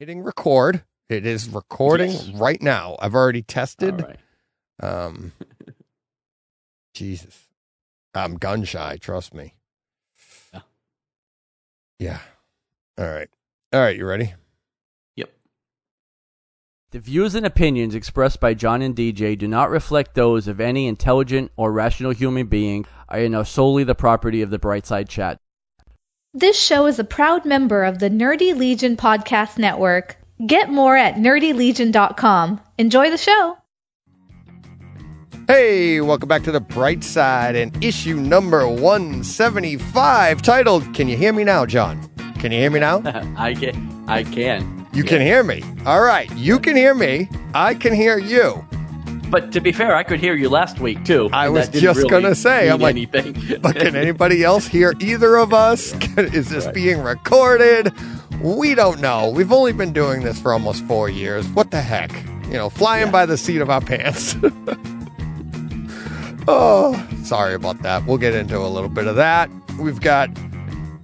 hitting record. It is recording Yes. right now. I've already tested. Right. Um, Jesus, I'm gun shy. Trust me. Yeah. Yeah. All right. All right. You ready? Yep. The views and opinions expressed by John and DJ do not reflect those of any intelligent or rational human being and are solely the property of the Brightside Chat. This show is a proud member of the Nerdy Legion Podcast Network. Get more at nerdylegion.com. Enjoy the show. Hey, welcome back to the Bright Side and issue number 175 titled Can You Hear Me Now, John? Can you hear me now? I can. I can. You can hear me. All right. You can hear me. I can hear you. But to be fair, I could hear you last week too. I was just really gonna say, I'm like, anything. But can anybody else hear either of us? Is this Right. being recorded? We don't know. We've only been doing this for almost four years. What the heck? You know, flying Yeah. by the seat of our pants. oh, sorry about that. We'll get into a little bit of that. We've got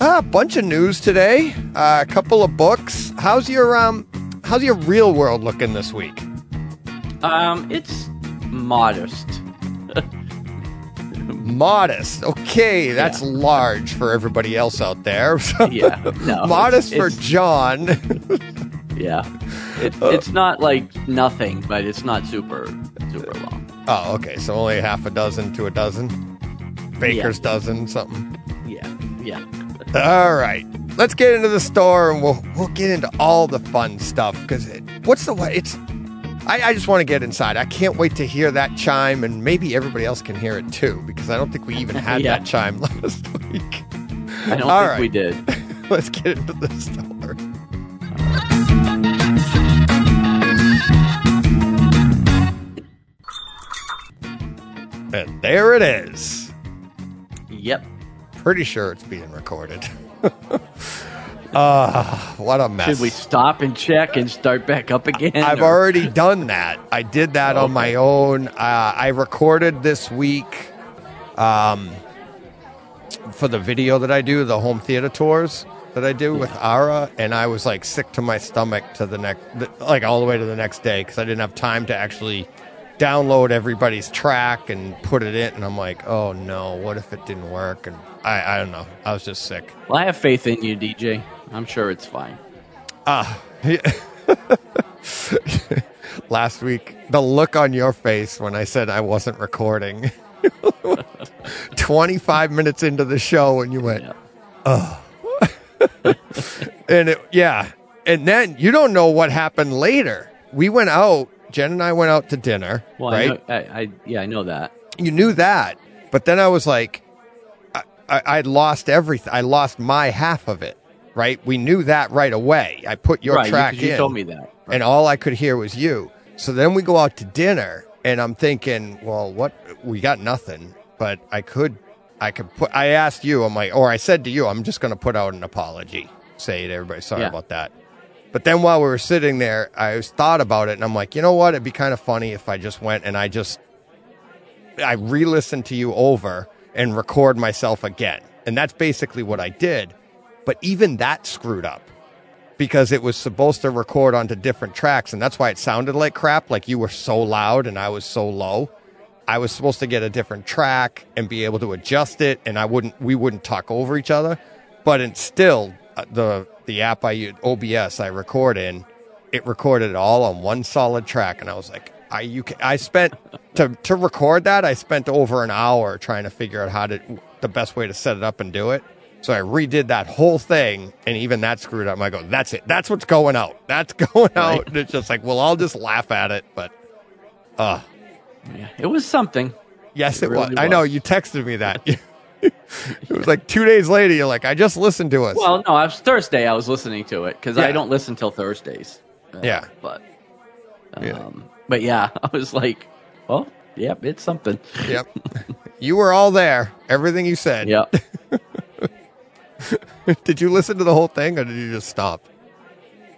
uh, a bunch of news today, uh, a couple of books. How's your um? How's your real world looking this week? um, it's modest. Modest. Okay, that's large for everybody else out there. Yeah. No. modest it's- for it's- John. Yeah. It, oh. it's not like nothing, but it's not super super long. oh, okay. So only half a dozen to a dozen. Baker's dozen, something. Yeah. Yeah. All right. Let's get into the store and we'll we'll get into all the fun stuff because it, what's the way it's. I, I just want to get inside. I can't wait to hear that chime, and maybe everybody else can hear it too, because I don't think we even had Yeah. that chime last week. I don't All think right. we did. Let's get into the store. And there it is. Yep. Pretty sure it's being recorded. Ah, what a mess. Should we stop and check and start back up again? I've or- already done that. I did that on my own. Uh, I recorded this week um, for the video that I do, the home theater tours that I do with Ara, and I was like sick to my stomach to the next, like all the way to the next day because I didn't have time to actually download everybody's track and put it in. And I'm like, oh no, what if it didn't work? And I, I don't know. I was just sick. Well, I have faith in you, DJ. I'm sure it's fine. Ah, last week, the look on your face when I said I wasn't recording. 25 minutes into the show, and you went, Yeah. and it, yeah. And then you don't know what happened later. We went out, Jen and I went out to dinner, Well, right? I, know, I, I yeah, I know that. you knew that, but then I was like, I, I, I'd lost everything. I lost my half of it, right? We knew that right away. I put your right, track you in. told me that. and all I could hear was you. So then we go out to dinner, and I'm thinking, well, what? We got nothing, but I could, I could put. I asked you, I'm like, or I said to you, I'm just going to put out an apology, say to everybody, sorry Yeah. about that. But then while we were sitting there, I was thought about it, and I'm like, you know what? It'd be kind of funny if I just went and I just, I re-listened to you over and record myself again, and that's basically what I did. But even that screwed up because it was supposed to record onto different tracks and that's why it sounded like crap like you were so loud and I was so low. I was supposed to get a different track and be able to adjust it and I wouldn't we wouldn't talk over each other. But it's still uh, the the app I use OBS I record in it recorded it all on one solid track and I was like I you I spent to to record that I spent over an hour trying to figure out how to the best way to set it up and do it so I redid that whole thing, and even that screwed up. I go, that's it. That's what's going out. That's going out. Right. And it's just like, well, I'll just laugh at it. But, uh, Yeah, it was something. yes, It it, was. really I know you texted me that. it was like two days later. You're like, I just listened to us. Well, no, I was Thursday. I was listening to it because Yeah. I don't listen till Thursdays. Uh, Yeah. but um, Yeah. but yeah, I was like, well, yep, it's something. yep. you were all there. Everything you said. Yep. did you listen to the whole thing, or did you just stop?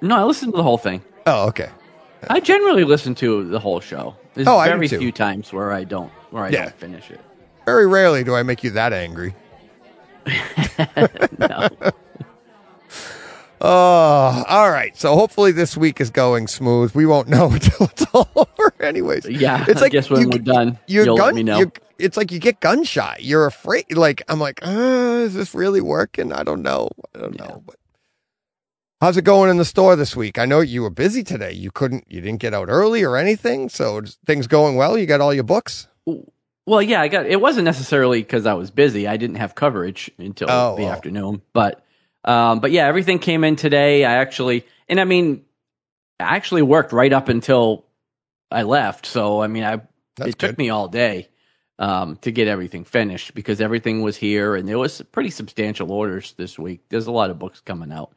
no, I listened to the whole thing. Oh, okay. I generally listen to the whole show. There's Oh, I do very too. few times where I don't where I Yeah. don't finish it. Very rarely do I make you that angry. No. Oh, all right. So hopefully this week is going smooth. We won't know until it's all over, anyways. Yeah, it's I like guess when you- we're done, you're you'll gun, let me know. you're- it's like you get gun shy. You're afraid. Like I'm like, uh, is this really working? I don't know. I don't know. But how's it going in the store this week? I know you were busy today. You couldn't. You didn't get out early or anything. So things going well. You got all your books. Well, yeah, I got. It wasn't necessarily because I was busy. I didn't have coverage until Oh, the oh. afternoon, but um, but yeah, everything came in today. I actually, and I mean, I actually worked right up until I left. So I mean, I That's it took me all day um, to get everything finished because everything was here, and there was pretty substantial orders this week. There's a lot of books coming out,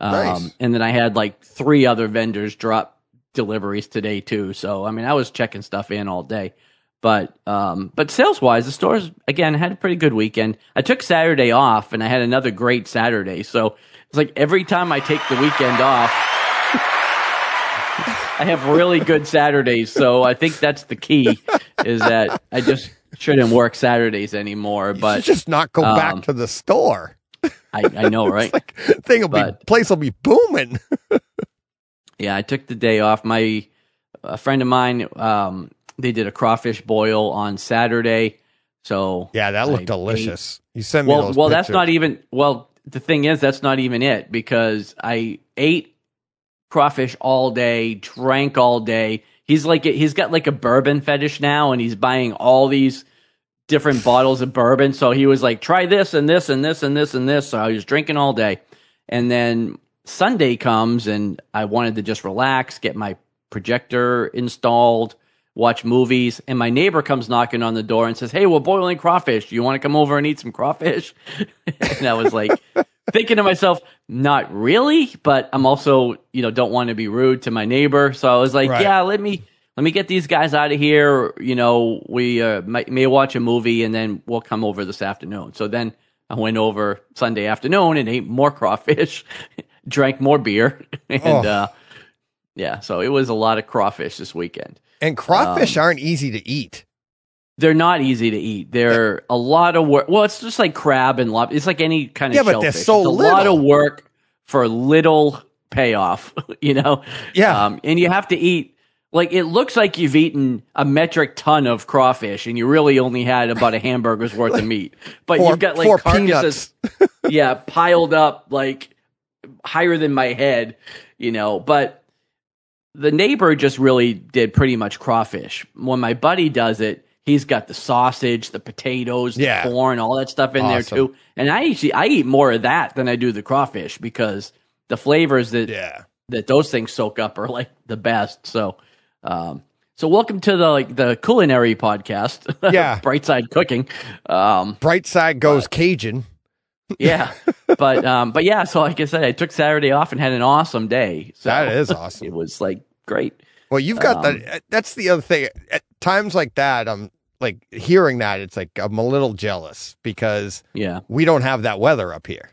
um, Nice. and then I had like three other vendors drop deliveries today too. So I mean, I was checking stuff in all day. But um, but sales wise, the stores again had a pretty good weekend. I took Saturday off, and I had another great Saturday. So it's like every time I take the weekend off, I have really good Saturdays. So I think that's the key is that I just shouldn't work Saturdays anymore. You But just not go um, back to the store. I, I know, right? Like thing will be place will be booming. Yeah, I took the day off. My a friend of mine, um, they did a crawfish boil on Saturday. So Yeah, that I looked ate- delicious. You sent me Well, well, that's not even. Well, the thing is, that's not even it because I ate crawfish all day, drank all day. He's like he's got like a bourbon fetish now, and he's buying all these different bottles of bourbon. So he was like, try this and this and this and this and this. So I was drinking all day, and then Sunday comes, and I wanted to just relax, get my projector installed, watch movies, and my neighbor comes knocking on the door and says, "Hey, we're boiling crawfish. Do You want to come over and eat some crawfish?" and I was like, thinking to myself, "Not really," but I'm also, you know, don't want to be rude to my neighbor, so I was like, Right. "Yeah, let me." Let me get these guys out of here. You know, we uh, may, may watch a movie and then we'll come over this afternoon. So then I went over Sunday afternoon and ate more crawfish, drank more beer, and Oh. uh, yeah, so it was a lot of crawfish this weekend. And crawfish um, aren't easy to eat. They're not easy to eat. They're a lot of work. Well, it's just like crab and lobster. It's like any kind of Yeah, but they're shellfish. so it's a lot of work for little payoff. You know. Yeah. Um, and you have to eat. Like it looks like you've eaten a metric ton of crawfish, and you really only had about a hamburger's worth of meat. But you've got like carcasses, yeah, piled up like higher than my head, you know. But the neighbor just really did pretty much crawfish. When my buddy does it, he's got the sausage, the potatoes, the Yeah. corn, all that stuff in there too. And I actually I eat more of that than I do the crawfish because the flavors that Yeah. that those things soak up are like the best. So, um, so welcome to the like the culinary podcast. Yeah. Brightside Cooking. Um, Bright side goes Cajun. yeah, but um, but yeah. So like I said, I took Saturday off and had an awesome day. So That is awesome. It was like great. Well, you've got Um, the. That's the other thing. At times like that, I'm like hearing that. It's like I'm a little jealous because Yeah, we don't have that weather up here.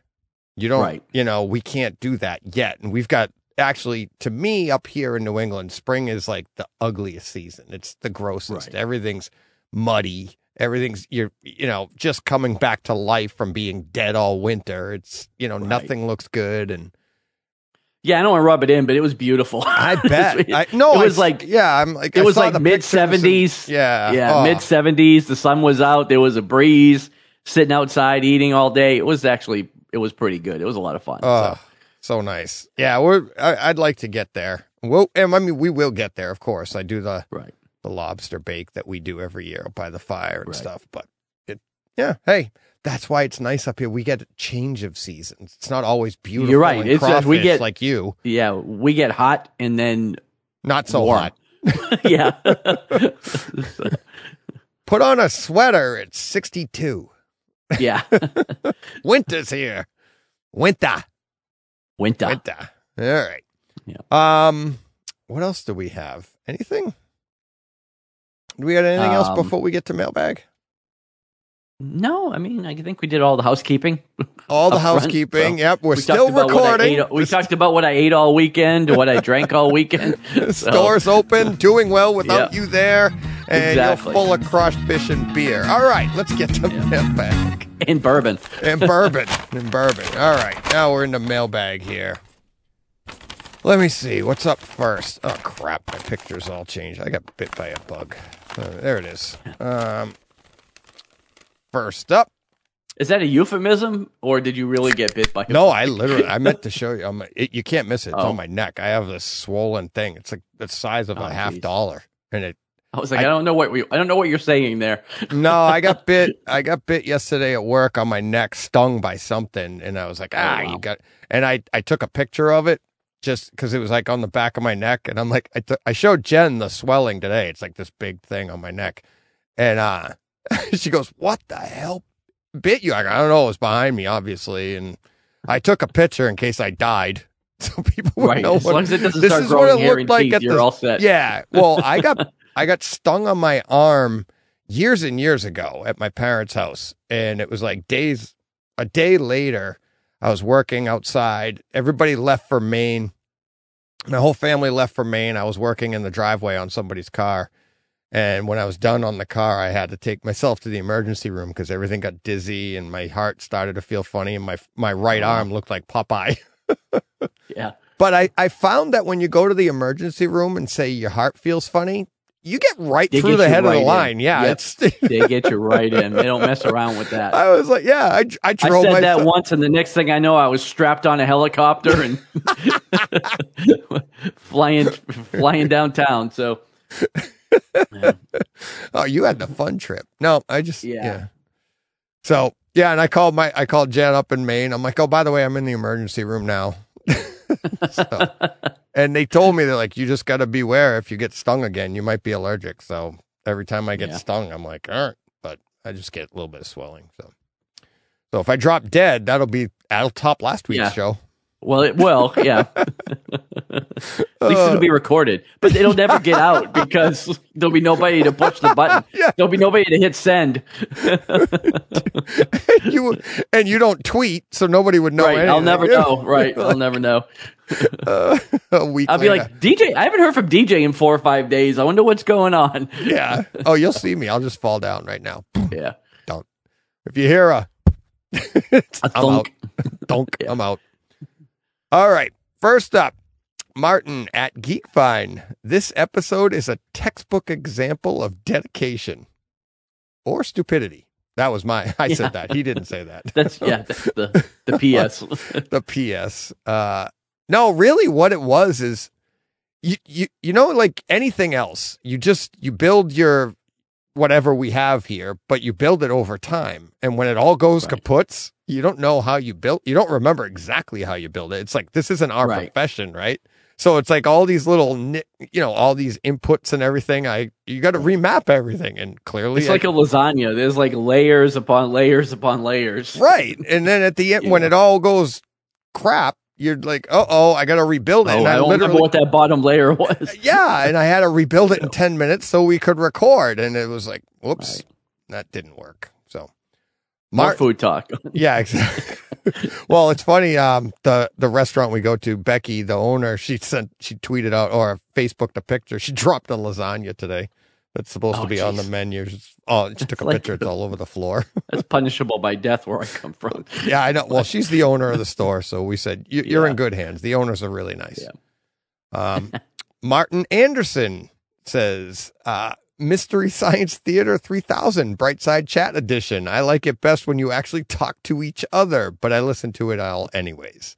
You don't. Right. You know, we can't do that yet, and we've got. Actually, to me, up here in New England, spring is like the ugliest season. It's the grossest. Right. Everything's muddy. Everything's you're you know just coming back to life from being dead all winter. It's you know Right. nothing looks good and yeah. I don't want to rub it in, but it was beautiful. I bet. I, no, it was s- like yeah. I'm like it I was like mid seventies. Yeah, yeah, Oh, mid seventies. The sun was out. There was a breeze. Sitting outside eating all day. It was actually it was pretty good. It was a lot of fun. Oh, so. so nice. Yeah, we're. I, I'd like to get there. Well, and I mean, we will get there. Of course, I do the Right. the lobster bake that we do every year by the fire and Right. stuff. But it, yeah. Hey, that's why it's nice up here. We get a change of seasons. It's not always beautiful. You're right. It's just- we get- like you. Yeah, we get hot and then Not so warm. hot. yeah. Put on a sweater. It's 62. yeah. Winter's here. Winter. Winter. Winter. All right. Yeah. Um, what else do we have? Anything? Do we got anything else Um, before we get to mailbag? No, I mean, I think we did all the housekeeping. All the up front, housekeeping. so yep, we're we still talked about what I recording. ate- we talked about what I ate all weekend, what I drank all weekend. So, store's open, doing well without Yeah. you there, and Exactly. you're full of crushed fish and beer. All right, let's get to mailbag in bourbon. and bourbon and bourbon. All right, now we're in the mailbag here. Let me see. What's up first? Oh, crap. My picture's all changed. I got bit by a bug. Uh, there it is. Um, first up. Is that a euphemism, or did you really get bit by? A No, I literally, I meant to show you. I'm, it, you can't miss it. It's Oh. on my neck. I have this swollen thing. It's like the size of Oh, a half geez. dollar. And it, I was like, I, don't know what we, I don't know what you're saying there. no, I got bit. I got bit yesterday at work on my neck, stung by something. And I was like, ah, Oh, wow. you got, and I, I took a picture of it just because it was like on the back of my neck. And I'm like, I, t- I showed Jen the swelling today. It's like this big thing on my neck. And uh, she goes, what the hell bit you? I, go, I don't know. It was behind me, obviously. And I took a picture in case I died. So people would Right. know As what, long as it doesn't this start is what growing it hair and like teeth, at you're the- all set. Yeah. Well, I got I got stung on my arm years and years ago at my parents' house, and it was like days. A day later, I was working outside. Everybody left for Maine. My whole family left for Maine. I was working in the driveway on somebody's car. And when I was done on the car, I had to take myself to the emergency room because everything got dizzy and my heart started to feel funny and my my right arm looked like Popeye. Yeah. But I, I found that when you go to the emergency room and say your heart feels funny, you get right They through get the head of right the in. line. Yeah, Yep. it's. They get you right in. They don't mess around with that. I was like, yeah, I, I I said myself. that once, and the next thing I know, I was strapped on a helicopter and flying flying downtown. So, yeah. Oh, you had the fun trip. No, I just yeah. Yeah. So yeah, and I called my I called Jen up in Maine. I'm like, oh, by the way, I'm in the emergency room now. So- and they told me they're like, you just got to beware if you get stung again, you might be allergic. So every time I get Yeah. stung, I'm like, all right, but I just get a little bit of swelling. So, so if I drop dead, that'll be that'll top last week's Yeah. show. Well, it, well, yeah. At least it'll be recorded, but it'll never get out because there'll be nobody to push the button. Yeah. There'll be nobody to hit send. you and you don't tweet, so nobody would know. right? I'll never know. Right? I'll never know. Uh, a week. I'll be later. like, DJ, I haven't heard from DJ in four or five days. I wonder what's going on. yeah. Oh, you'll see me. I'll just fall down right now. Yeah. Don't. If you hear a, A I'm out. Donk, Yeah. I'm out. All right. First up, Martin at Geekfine. This episode is a textbook example of dedication or stupidity. That was my. I Yeah. said that. He didn't say that. That's yeah. That's the the PS. the PS. Uh, no, really, what it was is you, you, you know, like anything else, you just you build your whatever we have here, but you build it over time, and when it all goes Right. kaputs, you don't know how you built. You don't remember exactly how you build it. It's like this isn't our Right. profession, right? So it's like all these little, you know, all these inputs and everything. I you got to remap everything, and clearly, It's I- like a lasagna. There's like layers upon layers upon layers. right. And then at the end, when it all goes crap, you're like, uh oh, I got to rebuild it. Oh, and I I don't remember what that bottom layer was. yeah, and I had to rebuild it in ten minutes so we could record, and it was like, whoops, Right. that didn't work. So, More food talk. yeah, exactly. well, it's funny. Um, the the restaurant we go to, Becky, the owner, she sent, she tweeted out or Facebooked a picture. She dropped a lasagna today. That's supposed to Oh, be on the menu. Oh, she took a Like- picture. It's all over the floor. That's punishable by death where I come from. yeah, I know. Well, she's the owner of the store, so we said you, you're Yeah. in good hands. The owners are really nice. Yeah. Um, Martin Anderson says, uh, Mystery Science Theater 3000 Brightside Chat Edition. I like it best when you actually talk to each other, but I listen to it all anyways.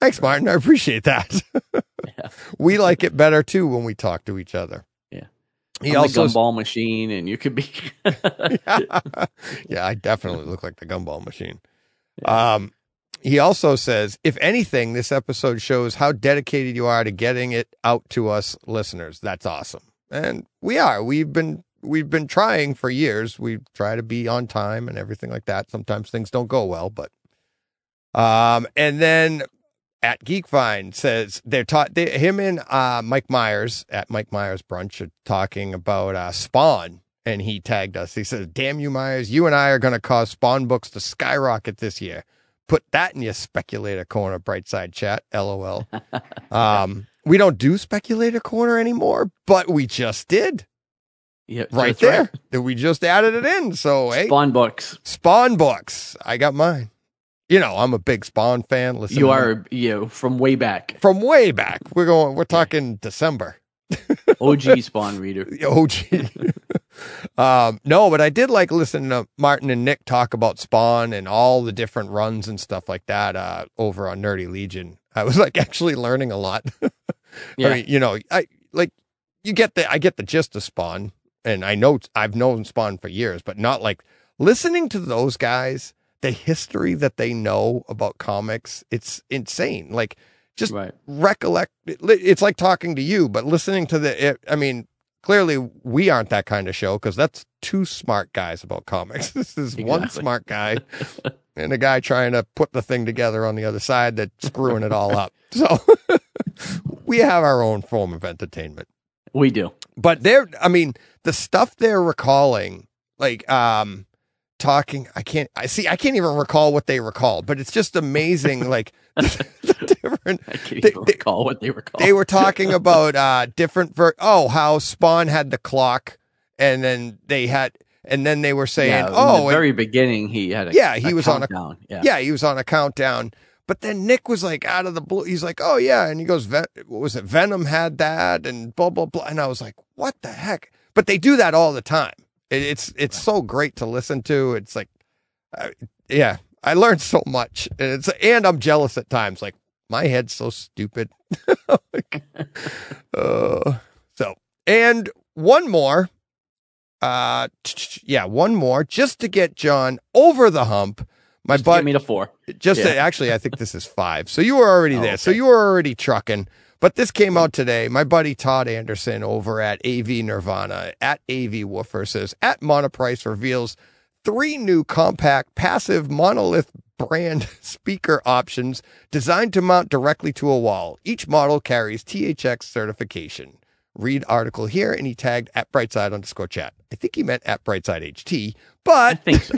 Thanks, Martin. I appreciate that. Yeah. We like it better too when we talk to each other. Yeah. He I'm also, the gumball machine, and you could be. yeah, I definitely look like the gumball machine. Um, he also says, if anything, this episode shows how dedicated you are to getting it out to us listeners. That's awesome, and we are. We've been we've been trying for years. We try to be on time and everything like that. Sometimes things don't go well, but um, and then at Geekvine says they're taught they, him and uh, Mike Myers at Mike Myers brunch are talking about uh, Spawn, and he tagged us. He says, "Damn you, Myers! You and I are going to cause Spawn books to skyrocket this year. Put that in your speculator corner, Brightside Chat. LOL. um, we don't do speculator corner anymore, but we just did yeah, right there. That we just added it in. So hey, Spawn books. Spawn books. I got mine. you know, I'm a big Spawn fan. Listen, You are you know, from way back. from way back. We're going. We're talking December. OG Spawn reader. OG. um, no, but I did like listening to Martin and Nick talk about Spawn and all the different runs and stuff like that uh, over on Nerdy Legion. I was like actually learning a lot. Yeah. I mean, you know, I like you get the I get the gist of Spawn, and I know I've known Spawn for years, but not like listening to those guys. The history that they know about comics, it's insane. Like just Right. recollect. It's like talking to you, but listening to the. I mean, clearly we aren't that kind of show because that's two smart guys about comics. This is one smart guy and a guy trying to put the thing together on the other side that's screwing it all up. So we have our own form of entertainment. We do. But they're, I mean, the stuff they're recalling, like, um, talking, I can't, I see, I can't even recall what they recalled, but it's just amazing. like, the different, I can't They- even they- recall what they recall. they were talking about uh different ver- oh how spawn had the clock and then they had and then they were saying yeah, in oh the and- very beginning, he had a Yeah, he was on a- countdown. yeah. yeah he was on a countdown but then nick was like out of the blue he's like oh yeah and he goes Ven- what was it venom had that and blah blah blah and i was like what the heck but they do that all the time it, it's it's so great to listen to it's like uh, yeah i learned so much and it's and i'm jealous at times like my head's so stupid Like, uh, so and one more uh yeah one more just to get john over the hump my Just butt get me to four. just Yeah. to- actually, I think this is five. So you were already Oh, there. So you were already trucking. But this came out today. My buddy Todd Anderson over at AV Nirvana at AV Woofer says at Monoprice reveals three new compact passive monolith brand speaker options designed to mount directly to a wall. Each model carries THX certification. Read article here, and he tagged at Brightside underscore chat. I think he meant at Brightside HT, but I think so.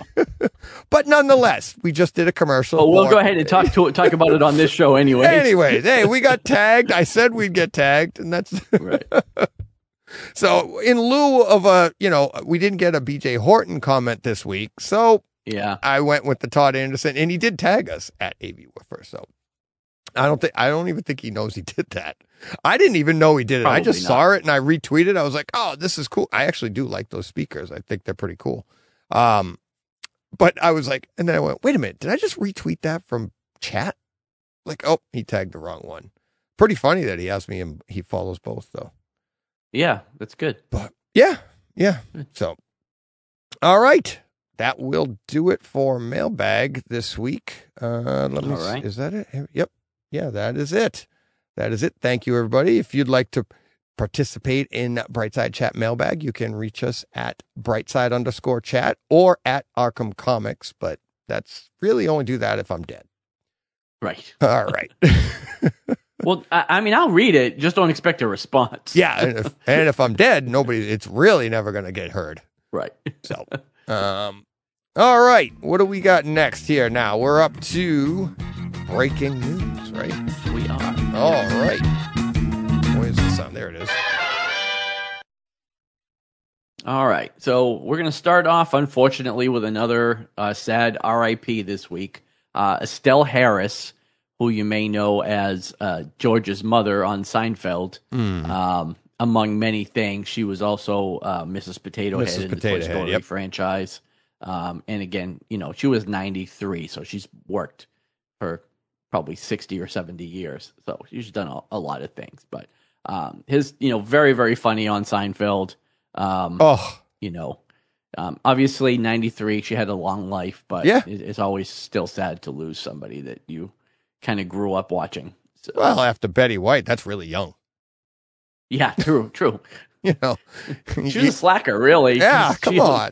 but nonetheless, we just did a commercial. But we'll for- go ahead and talk to talk about it on this show anyway. Anyway, hey, we got tagged. I said we'd get tagged, and that's Right. so. In lieu of a, you know, we didn't get a BJ Horton comment this week, so Yeah. I went with the Todd Anderson, and he did tag us at AV Woofer. So I don't think I don't even think he knows he did that. I didn't even know he did it. I just Probably saw it and I retweeted. I was like, oh, this is cool. I actually do like those speakers. I think they're pretty cool. Um, but I was like, and then I went, wait a minute, did I just retweet that from chat? Like, oh, he tagged the wrong one. Pretty funny that he asked me and he follows both though. Yeah, that's good. But yeah, yeah. So, all right. That will do it for mailbag this week. Uh, let me. All see. Is that it? Yep. Yeah, that is it. That is it. Thank you, everybody. If you'd like to participate in Brightside Chat mailbag, you can reach us at Brightside underscore chat or at Arkham Comics. But that's really only do that if I'm dead. Right. All right. Well, I, I mean, I'll read it. Just don't expect a response. yeah, and if, and if I'm dead, nobody. It's really never going to get heard. Right. So, um, all right, what do we got next here? Now we're up to breaking news, right? We are. All right. Where's the sound? There it is. All right. So we're going to start off, unfortunately, with another uh, sad RIP this week. Uh, Estelle Harris, who you may know as uh, George's mother on Seinfeld, um, among many things. She was also uh, Mrs. Potato Mrs. Head in the Toy Story yep. franchise. Um, and again, you know, she was 93, so she's worked for probably 60 or 70 years. So she's done a, a lot of things. But um, his, you know, very, very funny on Seinfeld. Um, Oh, you know, um, obviously 93, she had a long life, but Yeah. it, it's always still sad to lose somebody that you kind of grew up watching. So, well, after Betty White, that's really young. yeah, true, true. You know, She was a slacker, really. Yeah, She- come she- on.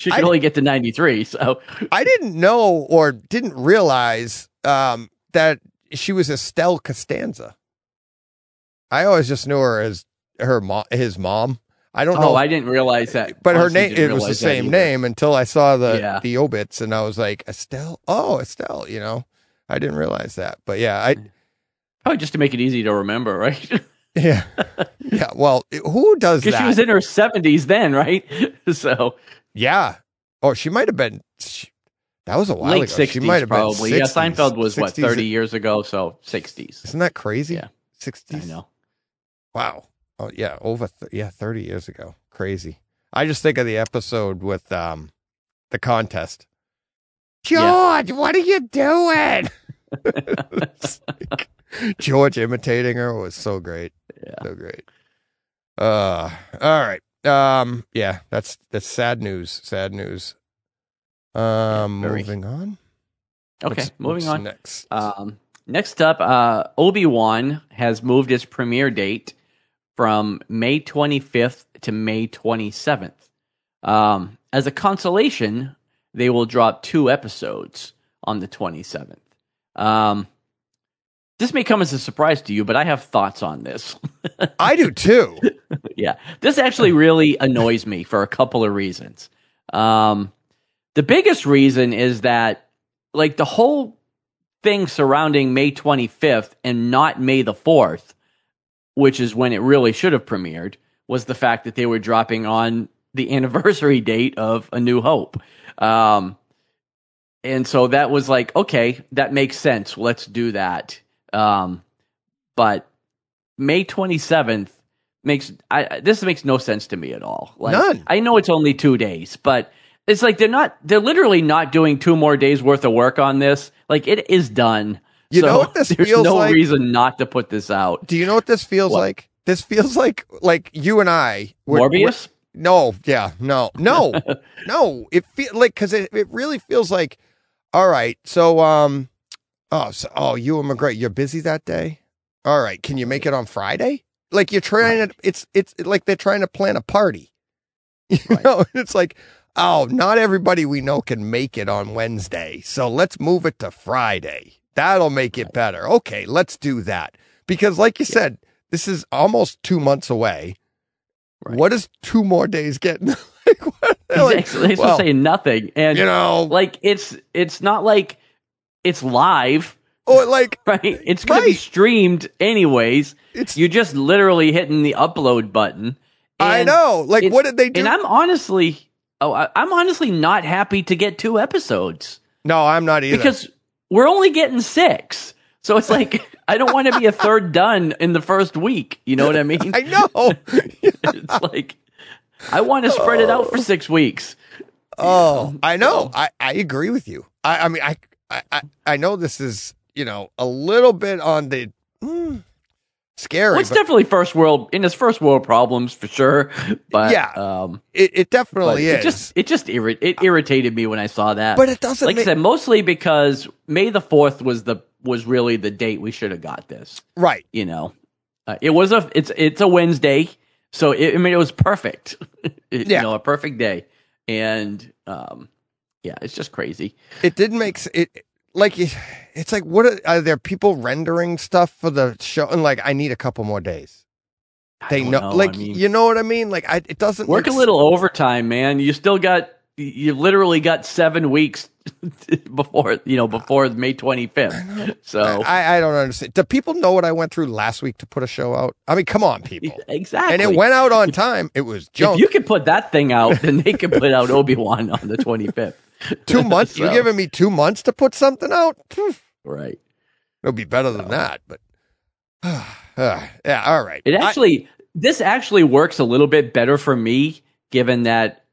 She I- could only get to 93, so I didn't know or didn't realize um, that she was Estelle Costanza. I always just knew her as her mom, his mom. I don't oh, know I didn't realize that. but her name it was the same name until I saw the Yeah. the obits and I was like Estelle. Oh, Estelle. You know, I didn't realize that. But yeah, I Probably just to make it easy to remember, right? yeah yeah. Well, who does Because that? she was in her 70s then, right? so yeah. Oh, she might have been. She, That was a while late ago. She sixties might have been probably. Yeah, Seinfeld was what thirty years ago, so sixties. Isn't that crazy? Yeah. 60s. I know. Wow. Oh yeah, over th- yeah, 30 years ago. Crazy. I just think of the episode with um the contest. Yeah. George, what are you doing? Like- George imitating her was so great. Yeah. So great. Uh all right. Um yeah, that's that's sad news. Sad news. Um very. moving on. Okay, What's- moving what's on. Next. Um, next up, uh, Obi Wan has moved its premiere date from May 25th to May 27th. Um, as a consolation, they will drop two episodes on the 27th. Um, this may come as a surprise to you, but I have thoughts on this. I do too. yeah, this actually really annoys me for a couple of reasons. Um, the biggest reason is that, like, the whole thing surrounding May 25th and not May the 4th, which is when it really should have premiered, was the fact that they were dropping on the anniversary date of A New Hope. Um, and so that was like, okay, that makes sense. Let's do that. Um, but May 27th makes I this makes no sense to me at all. Like None. I know it's only 2 days, but it's like they're not they're literally not doing two more days worth of work on this. Like it is done. You so know what this there's feels no like? reason not to put this out. Do you know what this feels What? like? This feels like like you and I were- Morbius? No, yeah, no, no, no. It feel like because it, it really feels like, all right. So, um, oh, so, oh, you and McGregor, you're busy that day. All right, can you make it on Friday? Like you're trying to, it's it's like they're trying to plan a party. You Right. know, it's like, oh, not everybody we know can make it on Wednesday, so let's move it to Friday. That'll make it better. Okay, let's do that because, like you said, this is almost two months away. Right. What is two more days getting? like, what? Like, Exactly. He's well, saying nothing. And you know, like it's it's not like it's live, or like right? It's going to be streamed anyways. it's. You're just literally hitting the upload button. I know. Like, what did they do? And I'm honestly, oh, I, I'm honestly not happy to get two episodes no, I'm not either. because we're only getting six. So it's like I don't want to be a third done in the first week. You know what I mean? I know. it's like I want to spread it out for six weeks. oh, I know. I I agree with you. I I mean, I I I- I know this is you know a little bit on the mm, scary, Well, it's but definitely first world in its first world problems for sure. But Yeah, um, it, it definitely it is. just it just irri- it irritated me when I saw that. but it doesn't. like make, I said, mostly because May the fourth was the was really the date we should have got this. right. You know, uh, it was a it's it's a Wednesday, so it, I mean it was perfect. It- Yeah. you know, a perfect day, and um, yeah, it's just crazy. It didn't make it. Like it's like what are, are there people rendering stuff for the show and like I need a couple more days. They know, know, like I mean- you know what I mean. Like I, it doesn't Work a little overtime, man. You still got you literally got seven weeks before you know before May twenty fifth. So I, I don't understand. Do people know what I went through last week to put a show out? I mean, come on, people. exactly, And it went out on time. It was If you could put that thing out, then they could put out Obi Wan on the twenty fifth. two months. So- You're giving me two months to put something out. Right? It'll be better than that. But yeah, all right. It I- actually this actually works a little bit better for me, given that,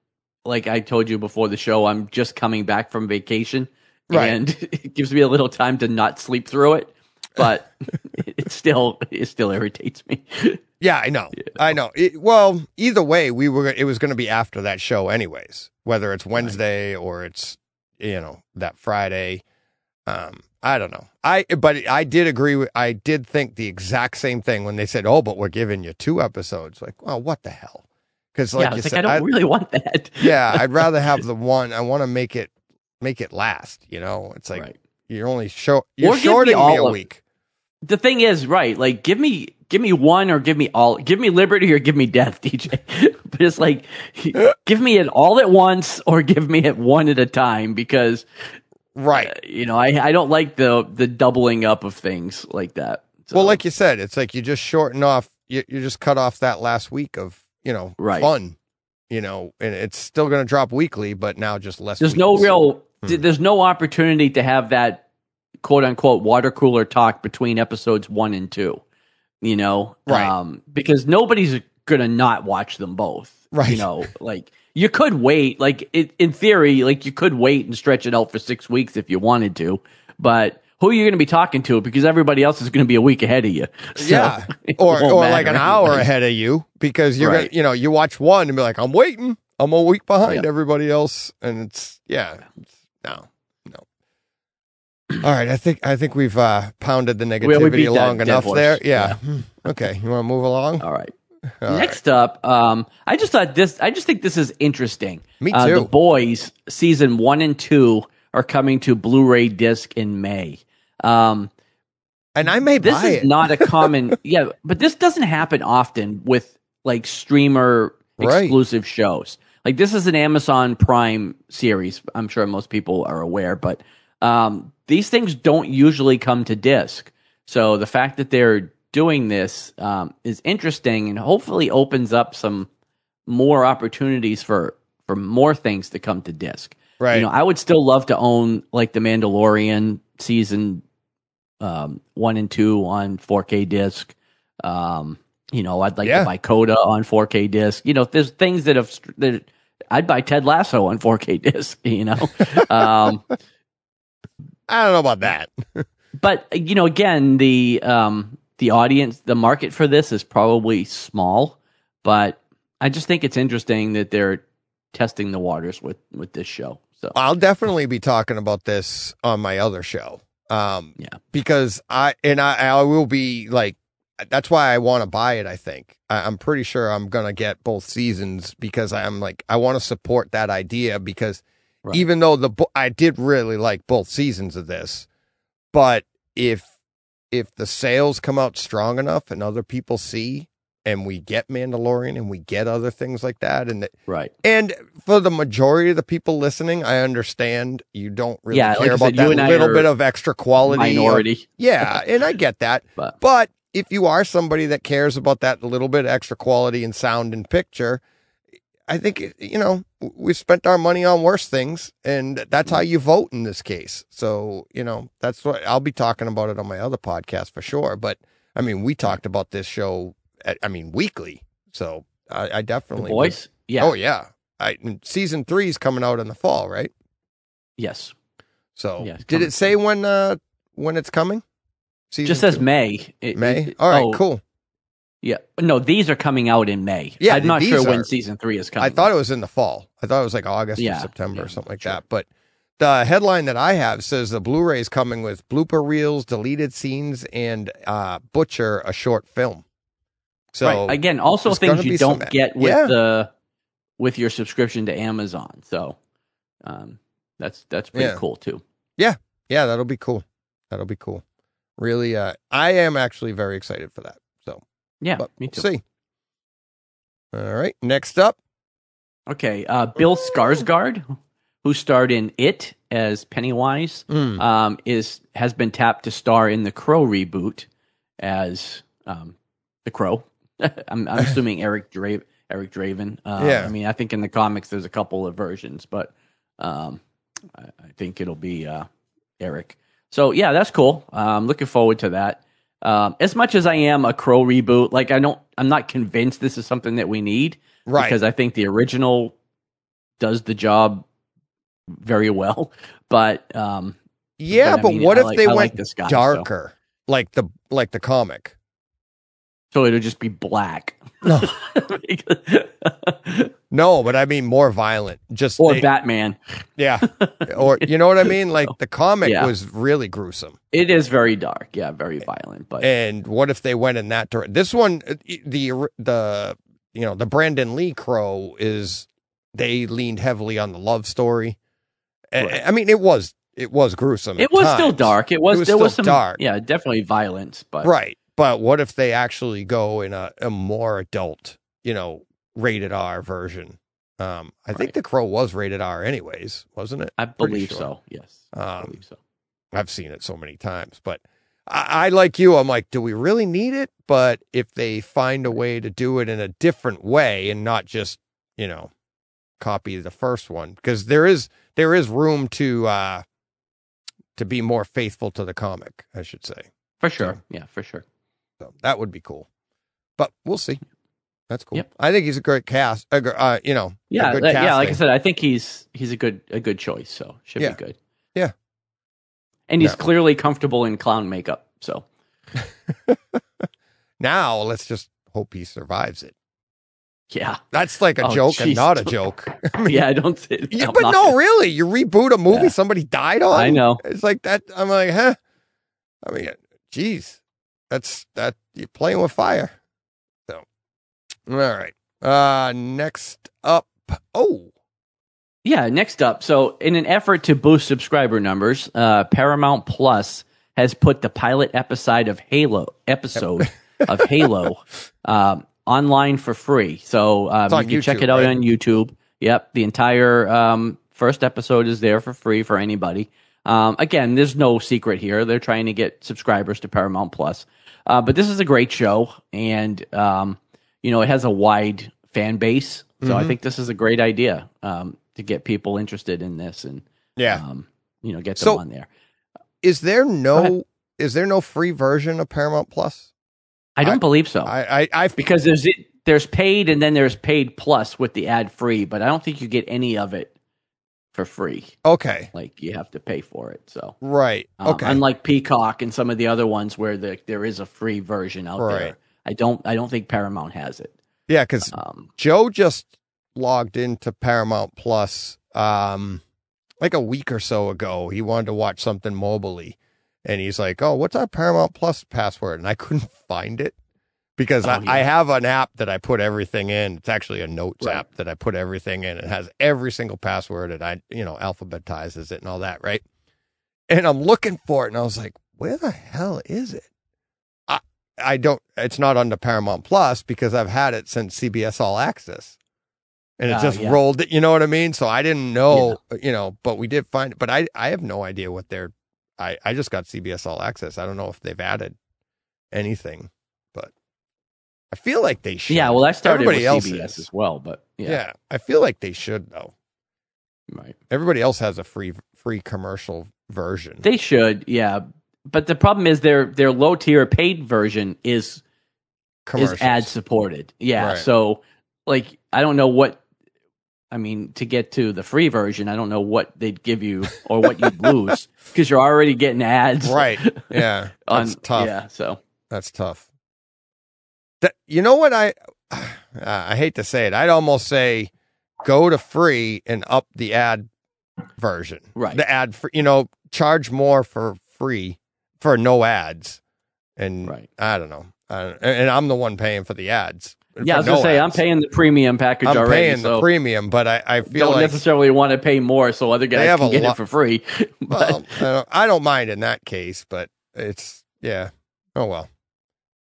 like I told you before the show, I'm just coming back from vacation, Right. and it gives me a little time to not sleep through it. But it still it still irritates me. yeah, I know. I know. It, well, either way, we were. It was going to be after that show, anyways. Whether it's Wednesday or it's you know that Friday. Um, I don't know. I but I did agree with. I did think the exact same thing when they said, "Oh, but we're giving you two episodes." Like, well, what the hell? Because like yeah, I you like, said, I don't really want that. yeah, I'd rather have the one. I want to make it make it last. You know, it's like right. you're only show you're Or me shorting me, all a week. The thing is, right? Like, give me give me one or give me all. Give me liberty or give me death, DJ. but it's like, give me it all at once or give me it one at a time because Right. uh, you know I I don't like the the doubling up of things like that. So, Well, like you said, it's like you just shorten off. You you just cut off that last week of you know Right. fun. You know, and it's still going to drop weekly, but now just less. there's no real th- there's no opportunity to have that quote unquote water cooler talk between episodes one and two. You know, Right. Um, because nobody's gonna not watch them both. Right. You know, like you could wait, like it, in theory, like you could wait and stretch it out for six weeks if you wanted to, but who are you going to be talking to? Because everybody else is going to be a week ahead of you. So, yeah, or or like an hour anyway. ahead of you because you're Right. gonna, you know, you watch one and be like, I'm waiting. I'm a week behind Yeah. everybody else, and it's yeah, it's, no. All right, I think I think we've uh, pounded the we negativity that long dead enough horse. there. Yeah. Hmm. Okay, you want to move along? All right. All right. Next up, um, I just thought this. I just think this is interesting. Me Uh, too. the Boys season one and two are coming to Blu-ray disc in May. Um, And I may this is it. not a common, yeah, but this doesn't happen often with like streamer Right. exclusive shows. Like this is an Amazon Prime series. I'm sure most people are aware, but um, these things don't usually come to disc. So the fact that they're doing this um, is interesting and hopefully opens up some more opportunities for for more things to come to disc. right. You know, I would still love to own like the Mandalorian season um, one and two on 4K disc. Um, you know, I'd like Yeah. to buy Coda on 4K disc. You know, there's things that have that I'd buy Ted Lasso on 4K disc. You know, um, I don't know about that. but you know, again, the um, the audience, the market for this is probably small, but I just think it's interesting that they're testing the waters with with this show. So I'll definitely be talking about this on my other show. Um, Yeah. because I and I, I will be like, that's why I want to buy it. I think I, I'm pretty sure I'm gonna get both seasons because I'm like I want to support that idea because Right. even though the I did really like both seasons of this, but if if the sales come out strong enough and other people see and we get Mandalorian and we get other things like that and that right, and for the majority of the people listening, I understand you don't really Yeah, care I about said, that and little bit of extra quality. of- minority, yeah, and I get that. but But if you are somebody that cares about that little bit of extra quality in sound and picture, I think, you know, we've spent our money on worse things, and that's how you vote in this case. So, you know, that's what I'll be talking about it on my other podcast for sure. But I mean, we talked about this show, at, I mean, weekly. So I, I the definitely. would- boys, yeah, Oh yeah. I season three is coming out in the fall, right? yes, So did it say when uh when it's coming? Season just says two? May. It- May. it- All right, oh, cool. Yeah, no, these are coming out in May. Yeah, I'm not sure when season three is coming. I thought it was in the fall. I thought it was like August Yeah, or September or something like sure. that. But the headline that I have says the Blu-ray is coming with blooper reels, deleted scenes, and uh Butcher a short film. So right. Again, also things you don't get with Yeah. the with your subscription to Amazon. So, um, that's that's pretty Yeah. cool too. Yeah. Yeah, that'll be cool. That'll be cool. Really, uh I am actually very excited for that. Yeah, but me we'll too. see. All right. Next up. Okay, uh, Bill Skarsgård, who starred in It as Pennywise, Mm. um, is has been tapped to star in the Crow reboot as um, the Crow. I'm, I'm assuming Eric Dra- Eric Draven. Uh, Yeah. I mean, I think in the comics there's a couple of versions, but um, I, I think it'll be uh, Eric. So yeah, that's cool. I'm looking forward to that. Um, as much as I am a Crow reboot, like I don't, I'm not convinced this is something that we need Right. because I think the original does the job very well. But um, yeah, but I but mean, what I if like- they I like went this guy, so- darker, like the like the comic? So it'll just be black. No. No, but I mean more violent. Just or they- Batman. yeah, or you know what I mean? Like the comic Yeah. was really gruesome. It is very dark. Yeah, very violent. But And what if they went in that direction? This one, uh, the the you know the Brandon Lee Crow is they leaned heavily on the love story. Right. I mean, it was it was gruesome. it at was still dark. It was, It was there was still some dark. Yeah, definitely violence. But right? But what if they actually go in a, a more adult, you know, rated R version? Um, I think the Crow was rated R, anyways, wasn't it? I believe sure. so. Yes, I Um, believe so. I've seen it so many times, but I, I like you. I'm like, do we really need it? But if they find a way to do it in a different way and not just, you know, copy the first one because there is there is room to uh to be more faithful to the comic, I should say. For sure. Yeah, for sure. So that would be cool. But we'll see. That's cool. Yep. I think he's a great cast. Uh, uh, you know, a Yeah, that- yeah. Like I said, I think he's he's a good a good choice. So should Yeah. be good. Yeah. And he's clearly comfortable in clown makeup. So Now let's just hope he survives it. yeah, That's like a Oh, joke and not a joke. I mean, yeah. I don't. say yeah, but not- no, really, you reboot a movie Yeah. somebody died on. I know. It's like that. I'm like, huh? I mean, geez, that's that you're playing with fire. So, all right. Uh, next up. Oh, Yeah, next up. So, in an effort to boost subscriber numbers, uh, Paramount Plus has put the pilot episode of Halo episode of Halo um, online for free. So um, you can check it out right? on YouTube. Yep, the entire um, first episode is there for free for anybody. Um, again, there's no secret here. They're trying to get subscribers to Paramount Plus, uh, but this is a great show, and um, you know it has a wide fan base. So Mm-hmm. I think this is a great idea um, to get people interested in this and yeah. um, you know get them So- on there. is there no is there no free version of Paramount Plus? I don't I- believe so. I I, I because there's there's paid and then there's paid plus with the ad free, but I don't think you get any of it for free. okay, Like you have to pay for it. So right, um, okay, unlike Peacock and some of the other ones where the, there is a free version out Right. there, I don't I don't think Paramount has it. yeah, because Um, Joe just logged into Paramount Plus um like a week or so ago. He wanted to watch something mobilely and he's like, "Oh, what's our Paramount Plus password?" And I couldn't find it because Oh, I, yeah. I have an app that I put everything in. It's actually a notes Right. app that I put everything in. It has every single password and I, you know, alphabetizes it and all that, right? And I'm looking for it and I was like, "Where the hell is it?" I I don't it's not on the Paramount Plus because I've had it since CBS All Access. And it Oh, just yeah. rolled it, you know what I mean? So I didn't know, you know, but we did find it. but I I have no idea what they're I I just got CBS All Access. I don't know if they've added anything, I feel like they should. yeah, well, I started Everybody with CBS is. as well, but yeah, Yeah. I feel like they should though. right. Everybody else has a free free commercial version. They should, yeah. But the problem is their their low tier paid version is is ad supported. Yeah. Right. So like I don't know what I mean to get to the free version, I don't know what they'd give you or what you'd lose because you're already getting ads. Right. Yeah. On That's tough. Yeah, so That's tough. That you know what I uh, I hate to say it. I'd almost say go to free and up the ad version. Right. The ad for you know charge more for free for no ads. And Right. I don't know. Don't, and I'm the one paying for the ads. yeah, I was For gonna no say I'm paying the premium package I'm already. paying so the premium, but I, I feel don't like necessarily want to pay more so other guys can get lot- it for free. but well, I don't, I don't mind in that case, but it's yeah. Oh well,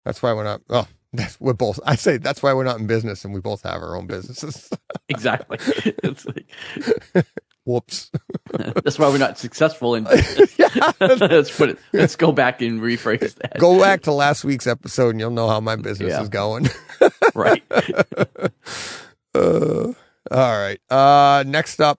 that's why we're not. Oh, that's we're both. I say that's why we're not in business, and we both have our own businesses. exactly. it's like, Whoops. that's why we're not successful in Yeah. let's put it let's go back and rephrase that. Go back to last week's episode, and you'll know how my business Yeah. is going. right. uh, all right. Uh, next up,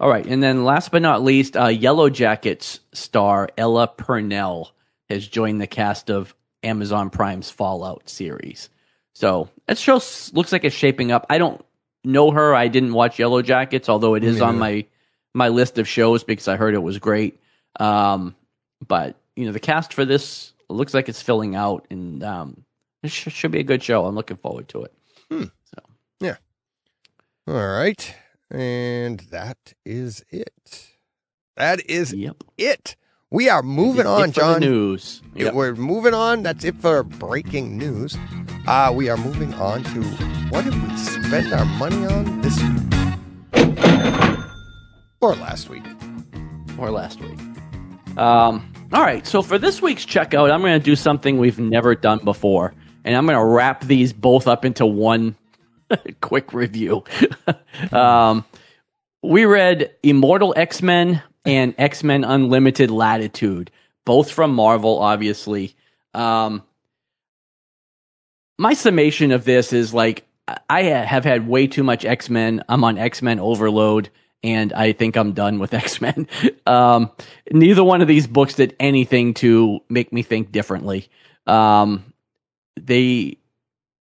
All right, and then last but not least, uh, Yellowjackets star Ella Purnell has joined the cast of Amazon Prime's Fallout series. So that show looks like it's shaping up. I don't know her. I didn't watch Yellowjackets, although it is Me on my my list of shows because I heard it was great. Um, but you know, the cast for this looks like it's filling out, and um, it sh- should be a good show. I'm looking forward to it. So yeah. all right, and that is it. That is Yep. it. We are moving on, John. news. Yep. We're moving on. That's it for breaking news. Uh, we are moving on to what did we spend our money on this week? Or last week. or last week. Um, all right, so for this week's checkout, I'm going to do something we've never done before, and I'm going to wrap these both up into one quick review. um, we read Immortal X Men and X Men Unlimited Latitude, both from Marvel, obviously. Um, my summation of this is like I have had way too much X Men. I'm on X Men overload, and I think I'm done with X Men. Um, neither one of these books did anything to make me think differently. Um, they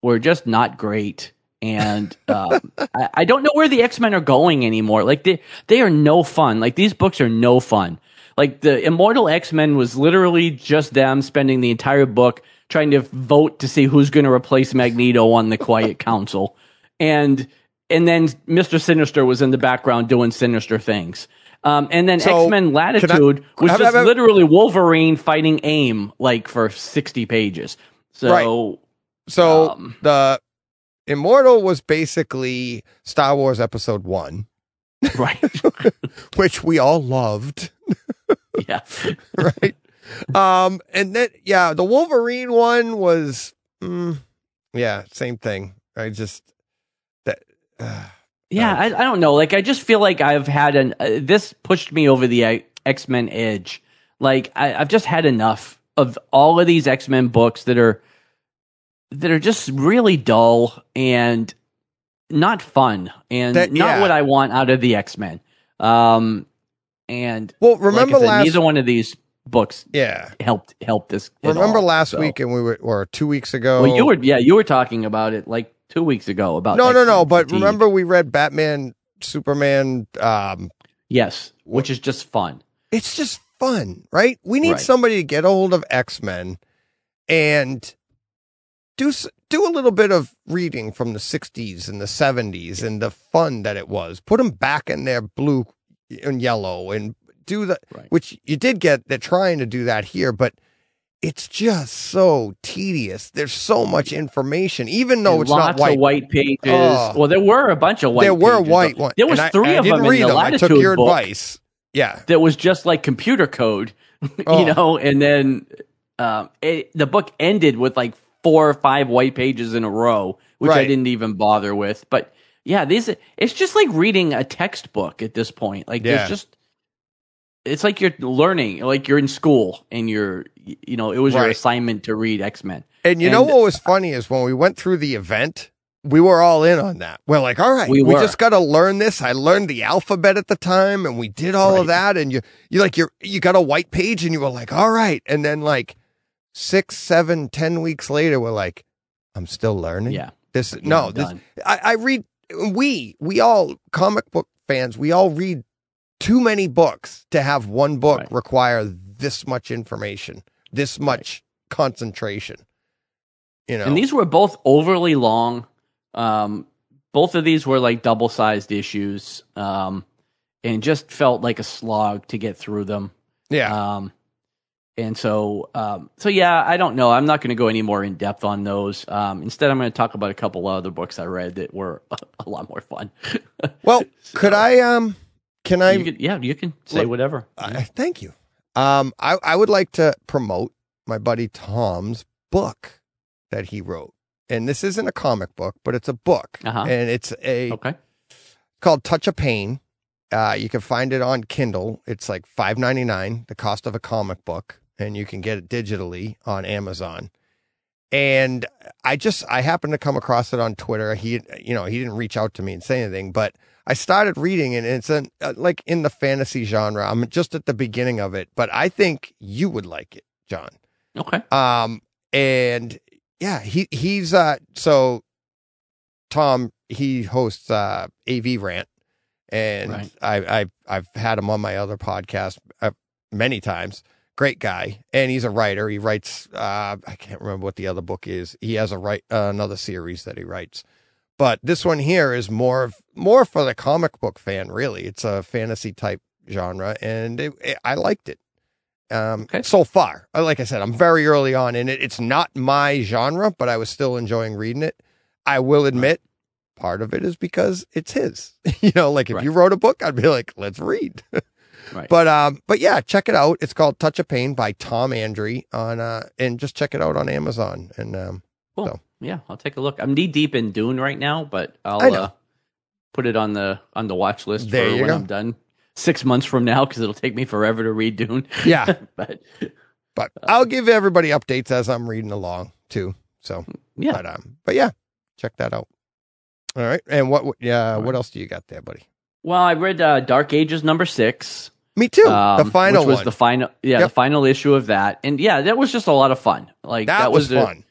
were just not great. And um, I, I don't know where the X Men are going anymore. Like they, they are no fun. Like these books are no fun. Like the Immortal X Men was literally just them spending the entire book trying to vote to see who's going to replace Magneto on the Quiet Council, and and then Mister Sinister was in the background doing sinister things. Um, and then So, X Men Latitude I- was have- just have- literally Wolverine fighting AIM like for sixty pages. So So Um, the Immortal was basically Star Wars Episode One, right, which we all loved, yeah, right? um, and then yeah, the Wolverine one was, mm, yeah, same thing. I just that. Uh, yeah. I, I don't know. Like I just feel like I've had an uh, this pushed me over the X Men edge. Like I, I've just had enough of all of these X Men books that are that are just really dull and not fun and That- not yeah. what I want out of the X Men. Um, and well, like remember said, last neither one of these books yeah. helped help this. Remember all, last so. week, and we were or two weeks ago. Well, you were yeah, you were talking about it like two weeks ago about no, no, X-Men no. But fatigue. remember, we read Batman, Superman. Um, yes, which is just fun. it's just fun, right? We need Right. somebody to get a hold of X Men and do do a little bit of reading from the '60s and the '70s and the fun that it was. Put them back in their blue and yellow and do the Right. which you did get. They're trying to do that here, but. It's just so tedious. There's so much information, even though And it's not white. of white pages. Oh. well, there were a bunch of white. there were pages, white ones. There was and three I of didn't them in the them. I Latitude took your book advice. Yeah. that was just like computer code, Oh. you know. And then um, it, the book ended with like four or five white pages in a row, which I didn't even bother with. But yeah, these it's just like reading a textbook at this point. Like Yeah. there's just it's like you're learning, like you're in school and you're you know it was your assignment to read X Men. And you know what was funny is when we went through the event, we were all in on that. We're like, all right, We we, just got to learn this. I learned the alphabet at the time, and we did all of that. And you, you like, you you got a white page, and you were like, all right. And then like six, seven, ten weeks later, we're like, I'm still learning. Yeah, This Yeah, no, this. I, I read. We we all comic book fans. We all read too many books to have one book Right. require this much information, this much concentration. You know, And these were both overly long. Um, both of these were like double sized issues, um, and just felt like a slog to get through them. yeah, Um, and so, um, so yeah, I don't know. I'm not going to go any more in depth on those. Um, instead, I'm going to talk about a couple other books I read that were a, a lot more fun. Well, could I um can I, you could, yeah, you can say Look, whatever. I thank you. Um I I would like to promote my buddy Tom's book that he wrote. And this isn't a comic book, but it's a book. Uh-huh. And it's a Okay. called Touch of Pain. Uh you can find it on Kindle. It's like 5.99, the cost of a comic book, and you can get it digitally on Amazon. And I just I happened to come across it on Twitter. He you know, he didn't reach out to me and say anything, but I started reading it and it's an, uh, like in the fantasy genre. I'm just at the beginning of it, but I think you would like it, John. Okay. Um, and yeah, he he's uh so Tom he hosts uh AV Rant, and Right. I I I've had him on my other podcast uh, many times. Great guy, and he's a writer. He writes uh I can't remember what the other book is. He has a write uh, another series that he writes. But this one here is more of more for the comic book fan, really. It's a fantasy type genre, and it, it, I liked it um, Okay. so far. Uh, Like I said, I'm very early on in it. It's not my genre, but I was still enjoying reading it. I will admit, part of it is because it's his. you know, like if Right. you wrote a book, I'd be like, let's read. Right. But um, but yeah, check it out. It's called Touch of Pain by Tom Andry on uh, and just check it out on Amazon. And um, Cool. So- Yeah, I'll take a look. I'm knee deep in Dune right now, but I'll uh, put it on the on the watch list There for when go. I'm done six months from now because it'll take me forever to read Dune. yeah, but but I'll give everybody updates as I'm reading along too. So, yeah, but um, but yeah, check that out. All right. And what? Yeah. What else do you got there, buddy? Well, I read uh, Dark Ages number six. Me too. um, the final which was one. the final, yeah, Yep. the final issue of that, and yeah, that was just a lot of fun. Like that, was, a- fun.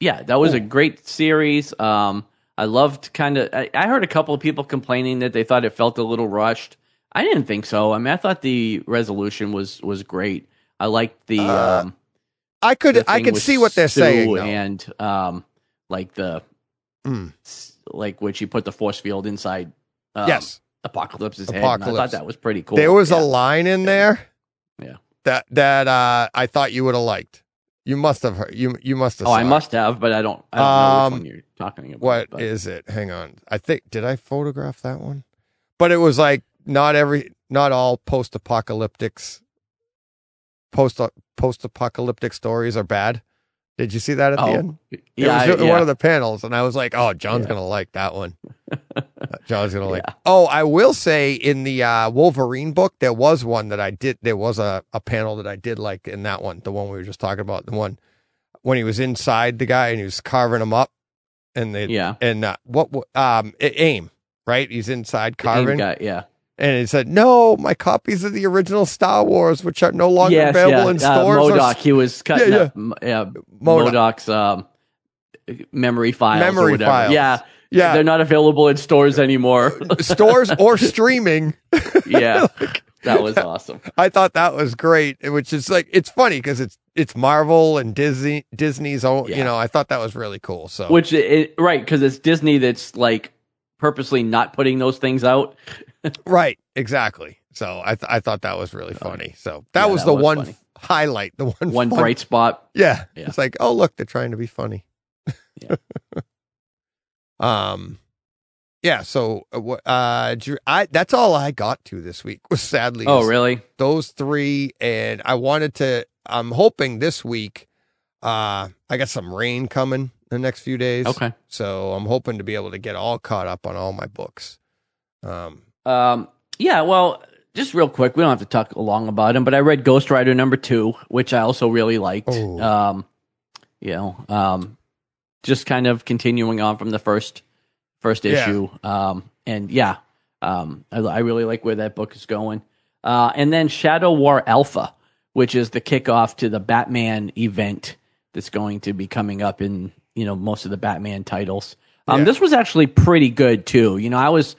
yeah, that was a great series. Um, I loved kind of. I, I heard a couple of people complaining that they thought it felt a little rushed. I didn't think so. I mean, I thought the resolution was was great. I liked the. Uh, um, I could. the I could see what they're saying. though. and um, like the Mm. like when she put the force field inside. Um, yes. Apocalypse's head. and I thought that was pretty cool. There was Yeah. a line in there. Yeah. That that uh, I thought you would have liked. You must have heard. You you must have. Oh, I it. must have, but I don't. I don't know Um, which one you're talking about. What but- is it? Hang on. I think did I photograph that one? But it was like not every, not all post-apocalyptics, post post-apocalyptic stories are bad. Did you see that at the end? Oh, It yeah, was I- yeah. one of the panels, and I was like, "Oh, John's Yeah. gonna like that one." Uh, John's gonna like. Yeah. Oh, I will say in the uh, Wolverine book, there was one that I did. There was a, a panel that I did like in that one, the one we were just talking about, the one when he was inside the guy and he was carving him up, and they yeah, and uh, what um aim right? He's inside carving, guy, yeah, and he said, "No, my copies of the original Star Wars, which are no longer yes, available yeah. in Uh, stores, are MODOK, he was cutting Yeah, up yeah, MODOK. MODOK's um, memory files, or Memory whatever. files. Yeah, yeah, they're not available in stores anymore. stores or streaming." yeah, that was awesome. I thought that was great, which is like it's funny because it's it's Marvel and Disney Disney's own. You know, I thought that was really cool. So Which it, right because it's Disney that's like purposely not putting those things out. right, exactly. So I th- I thought that was really oh, funny. So that Yeah, was that the was one funny. highlight, the one One fun- bright spot. Yeah. Yeah. It's like, oh look, they're trying to be funny. Yeah. Um yeah, so uh, uh I that's all I got to this week was sadly Oh, really? those 3 and I wanted to I'm hoping this week uh I got some rain coming the next few days. Okay. So I'm hoping to be able to get all caught up on all my books. Um Um, yeah, well, just real quick, we don't have to talk long about him, but I read Ghost Rider number two, which I also really liked. Oh. Um, you know, um, just kind of continuing on from the first first Yeah. issue. Um, and yeah, um, I, I really like where that book is going. Uh, and then Shadow War Alpha, which is the kickoff to the Batman event that's going to be coming up in you know most of the Batman titles. Um, Yeah. This was actually pretty good too. You know, I was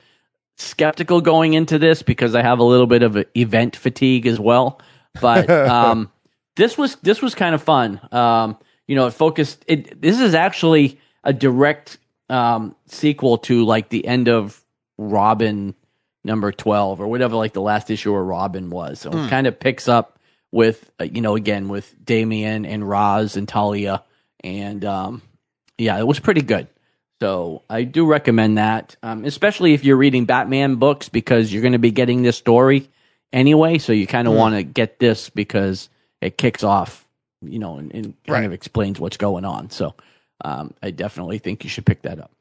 skeptical going into this because I have a little bit of event fatigue as well. But um, this was this was kind of fun. Um, you know, it focused. It this is actually a direct um, sequel to like the end of Robin number twelve or whatever, like the last issue where Robin was. So it kind of picks up with uh, you know again with Damian and Ra's and Talia, and um, yeah, it was pretty good. So I do recommend that, um, especially if you're reading Batman books because you're going to be getting this story anyway. So you kind of Hmm. want to get this because it kicks off, you know, and, and kind Right. of explains what's going on. So um, I definitely think you should pick that up.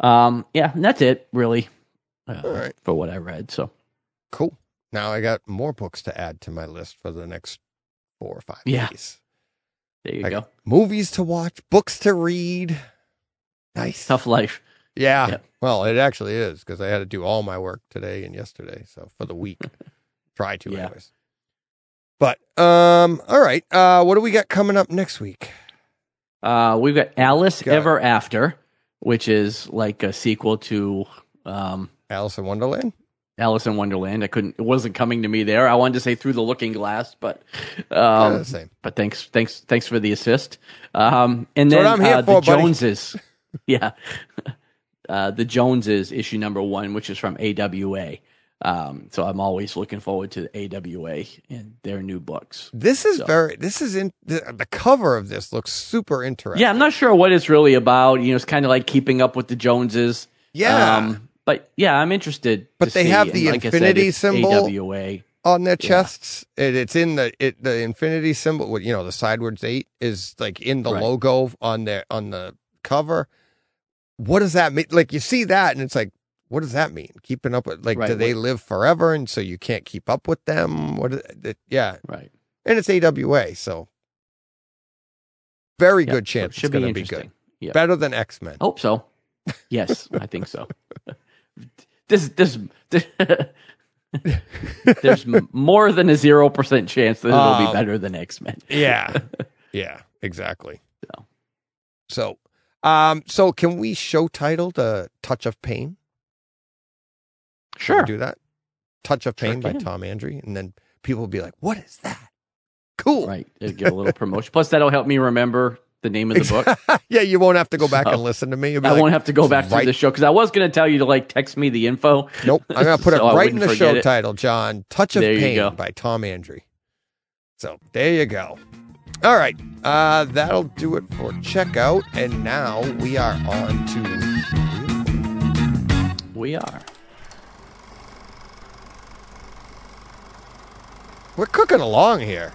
Um, yeah, and that's it really uh, right. for what I read. So cool. Now I got more books to add to my list for the next 4 or 5 Yeah. days. there you go. movies to watch, books to read. Nice. Tough life. Yeah. Yeah. Well, it actually is because I had to do all my work today and yesterday. So for the week, try to, Yeah. anyways. But um, all right. Uh, what do we got coming up next week? Uh, we've got Alice Got it. Ever After, which is like a sequel to um, Alice in Wonderland. Alice in Wonderland. I couldn't. It wasn't coming to me there. I wanted to say Through the Looking Glass, but um, the same. but thanks, thanks, thanks for the assist. Um, and That's then I'm here uh, for, the buddy. Joneses, yeah, uh, the Joneses issue number one, which is from AWA. Um, so I'm always looking forward to AWA and their new books. This is So- very. This is in the, the cover of this looks super interesting. Yeah, I'm not sure what it's really about. You know, it's kind of like keeping up with the Joneses. Yeah. Um, but yeah, I'm interested. But they see. have And the like said, infinity symbol. AWA. on their Yeah. chests. It, it's in the it the infinity symbol. You know, the sidewards eight is like in the Right. logo on their on the cover. What does that mean? Like you see that, and it's like, what does that mean? Keeping up with like, Right, do they live forever, and so you can't keep up with them? What? is- yeah, Right. and it's AWA, so very good so it chance should it's going to be good. Yeah. Better than X Men. Hope so. Yes, I think so. this, this, this there's more than a zero percent chance that it'll Um, be better than X Men. Yeah. yeah, exactly. So. So, um, so can we show title a touch of pain? Sure. do that. Touch of Sure pain by. Tom Andry, and then people will be like, "What is that?" Cool. Right. It'll get a little promotion. Plus, that'll help me remember the name of the book. yeah, you won't have to go back So, and listen to me. I like, won't have to go back right- to the show because I was going to tell you to like text me the info. Nope. I'm gonna put it So I right in the show it. title, John. Touch of There Pain by Tom Andry. So there you go. All right. Uh, that'll do it for checkout. And now we are on to We are. We're cooking along here.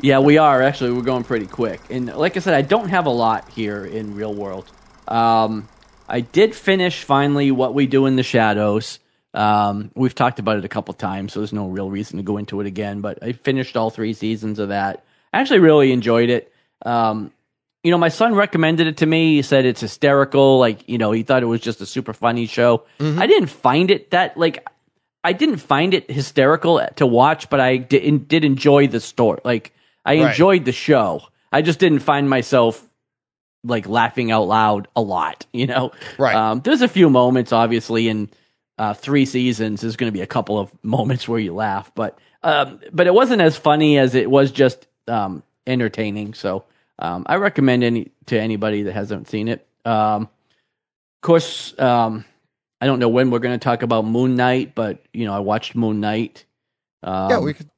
Yeah, we are actually. We're going pretty quick, and like I said, I don't have a lot here in real world. Um, I did finish finally what we do in the shadows. Um, we've talked about it a couple times, so there's no real reason to go into it again. But I finished all three seasons of that. I actually really enjoyed it. Um, you know, my son recommended it to me. He said it's hysterical. Like, you know, he thought it was just a super funny show. I didn't find it that like I didn't find it hysterical to watch, but I did, did enjoy the story. Like I Right. enjoyed the show. I just didn't find myself like laughing out loud a lot. You know, Right. Um, there's a few moments, obviously, in uh, three seasons. There's going to be a couple of moments where you laugh, but um, but it wasn't as funny as it was just um, entertaining. So um, I recommend any to anybody that hasn't seen it. Um, of course, um, I don't know when we're going to talk about Moon Knight, but you know, I watched Moon Knight. Um, yeah, we could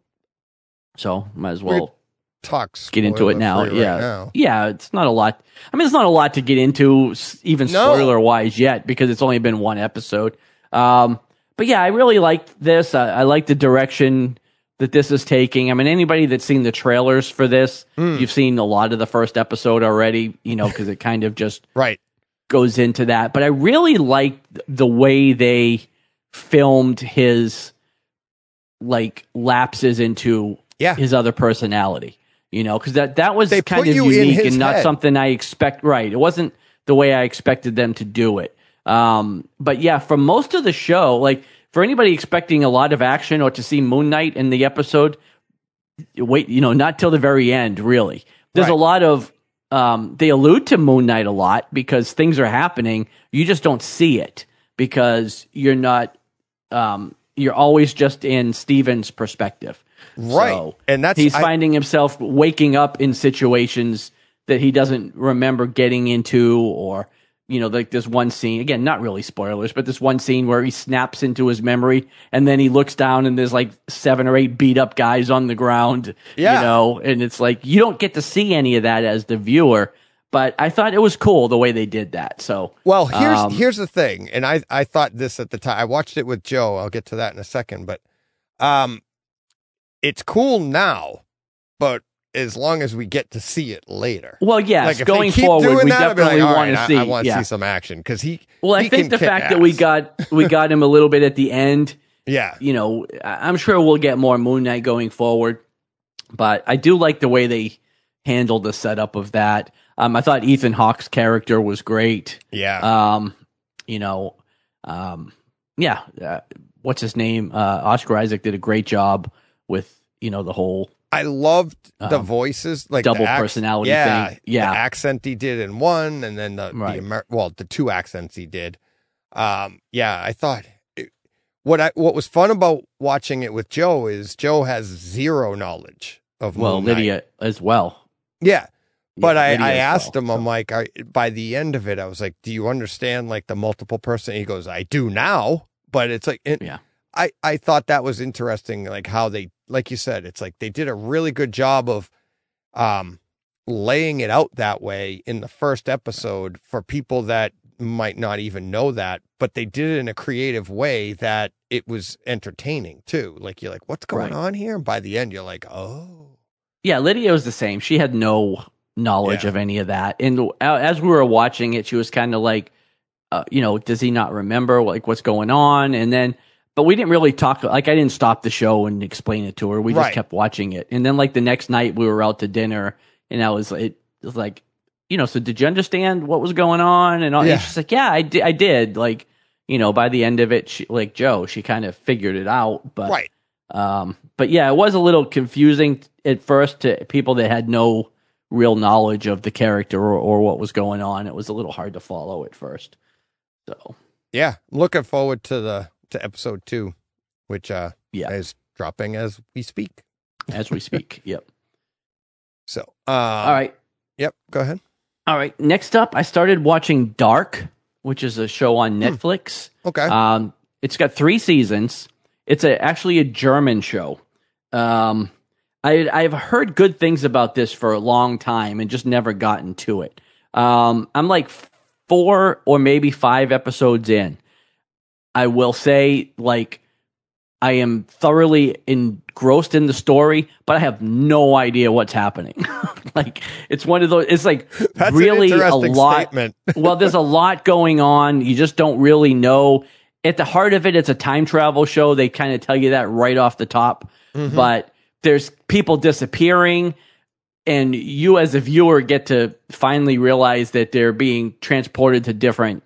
so might as we well talk. get into it now. Yeah, right now. yeah. It's not a lot. I mean, it's not a lot to get into, even No. spoiler wise yet, because it's only been one episode. Um, but yeah, I really liked this. I, I like the direction that this is taking. I mean, anybody that's seen the trailers for this, Hmm. you've seen a lot of the first episode already. You know, because it kind of just Right. Goes into that. But I really liked the way they filmed his like lapses into Yeah. his other personality. You know, because that that was They kind of unique and not head. something I expect. Right, it wasn't the way I expected them to do it. Um, but yeah, for most of the show, like for anybody expecting a lot of action or to see Moon Knight in the episode, wait, you know, not till the very end, really. There's a lot of um, they allude to Moon Knight a lot because things are happening. You just don't see it because you're not. Um, you're always just in Steven's perspective, Right. So And that's- he's I- finding himself waking up in situations that he doesn't remember getting into, or you know, like this one scene again, not really spoilers, but this one scene where he snaps into his memory and then he looks down and there's like seven or eight beat up guys on the ground, Yeah. you know, and it's like you don't get to see any of that as the viewer. But I thought it was cool the way they did that. So Well, here's um, here's the thing, and I I thought this at the time. I watched it with Joe. I'll get to that in a second, but um, it's cool now, but as long as we get to see it later. well, yes, like going forward, we that, definitely like, want right, to see. I, want to yeah. see some action because he. Well, I think the fact that we got we got him a little bit at the end, yeah, you know, I- I'm sure we'll get more Moon Knight going forward. But I do like the way they handled the setup of that. Um, I thought Ethan Hawke's character was great. yeah, Um, you know, um, yeah, uh, what's his name? Uh, Oscar Isaac did a great job with you know the whole I loved the um, voices, like double the ac- personality yeah, thing. Yeah. the accent he did in one, and then the, Right. the Amer- well, the two accents he did. Um, yeah, I thought it, what I what was fun about watching it with Joe is Joe has zero knowledge of well Moon Knight. Lydia as well. Yeah, but Yeah, I, Lydia I asked well, him, so. I'm like, I, by the end of it, I was like, do you understand like the multiple person? He goes, I do now, but it's like, it, Yeah. I, I thought that was interesting, like how they, like you said, it's like they did a really good job of, um, laying it out that way in the first episode for people that might not even know that, but they did it in a creative way that it was entertaining too. Like you're like, what's going Right. on here? And by the end, you're like, oh, Yeah, Lydia was the same. She had no knowledge Yeah. of any of that. And as we were watching it, she was kind of like, uh, you know, does he not remember like what's going on? And then, but we didn't really talk. Like, I didn't stop the show and explain it to her. We just Right. kept watching it. And then, like the next night, we were out to dinner, and I was it was like, you know, so did you understand what was going on? And, all, Yeah. and she's like, yeah, I did. I did. Like, you know, by the end of it, she, like Joe, she kind of figured it out. But, Right. um, but yeah, it was a little confusing at first to people that had no real knowledge of the character or, or what was going on. It was a little hard to follow at first. So, Yeah. Looking forward to the to episode two, which uh Yeah. is dropping as we speak. as we speak, yep. So uh All right. Yep. Go ahead. All right. Next up, I started watching Dark, which is a show on Netflix. Okay. Um, it's got three seasons. It's a, actually a German show. Um, I, I've heard good things about this for a long time and just never gotten to it. Um, I'm like four or maybe five episodes in. I will say, like, I am thoroughly engrossed in the story, but I have no idea what's happening. like, it's one of those. It's like That's really a lot well, there's a lot going on. You just don't really know. At the heart of it, it's a time travel show. They kind of tell you that right off the top. Mm-hmm. But there's people disappearing, and you as a viewer get to finally realize that they're being transported to different,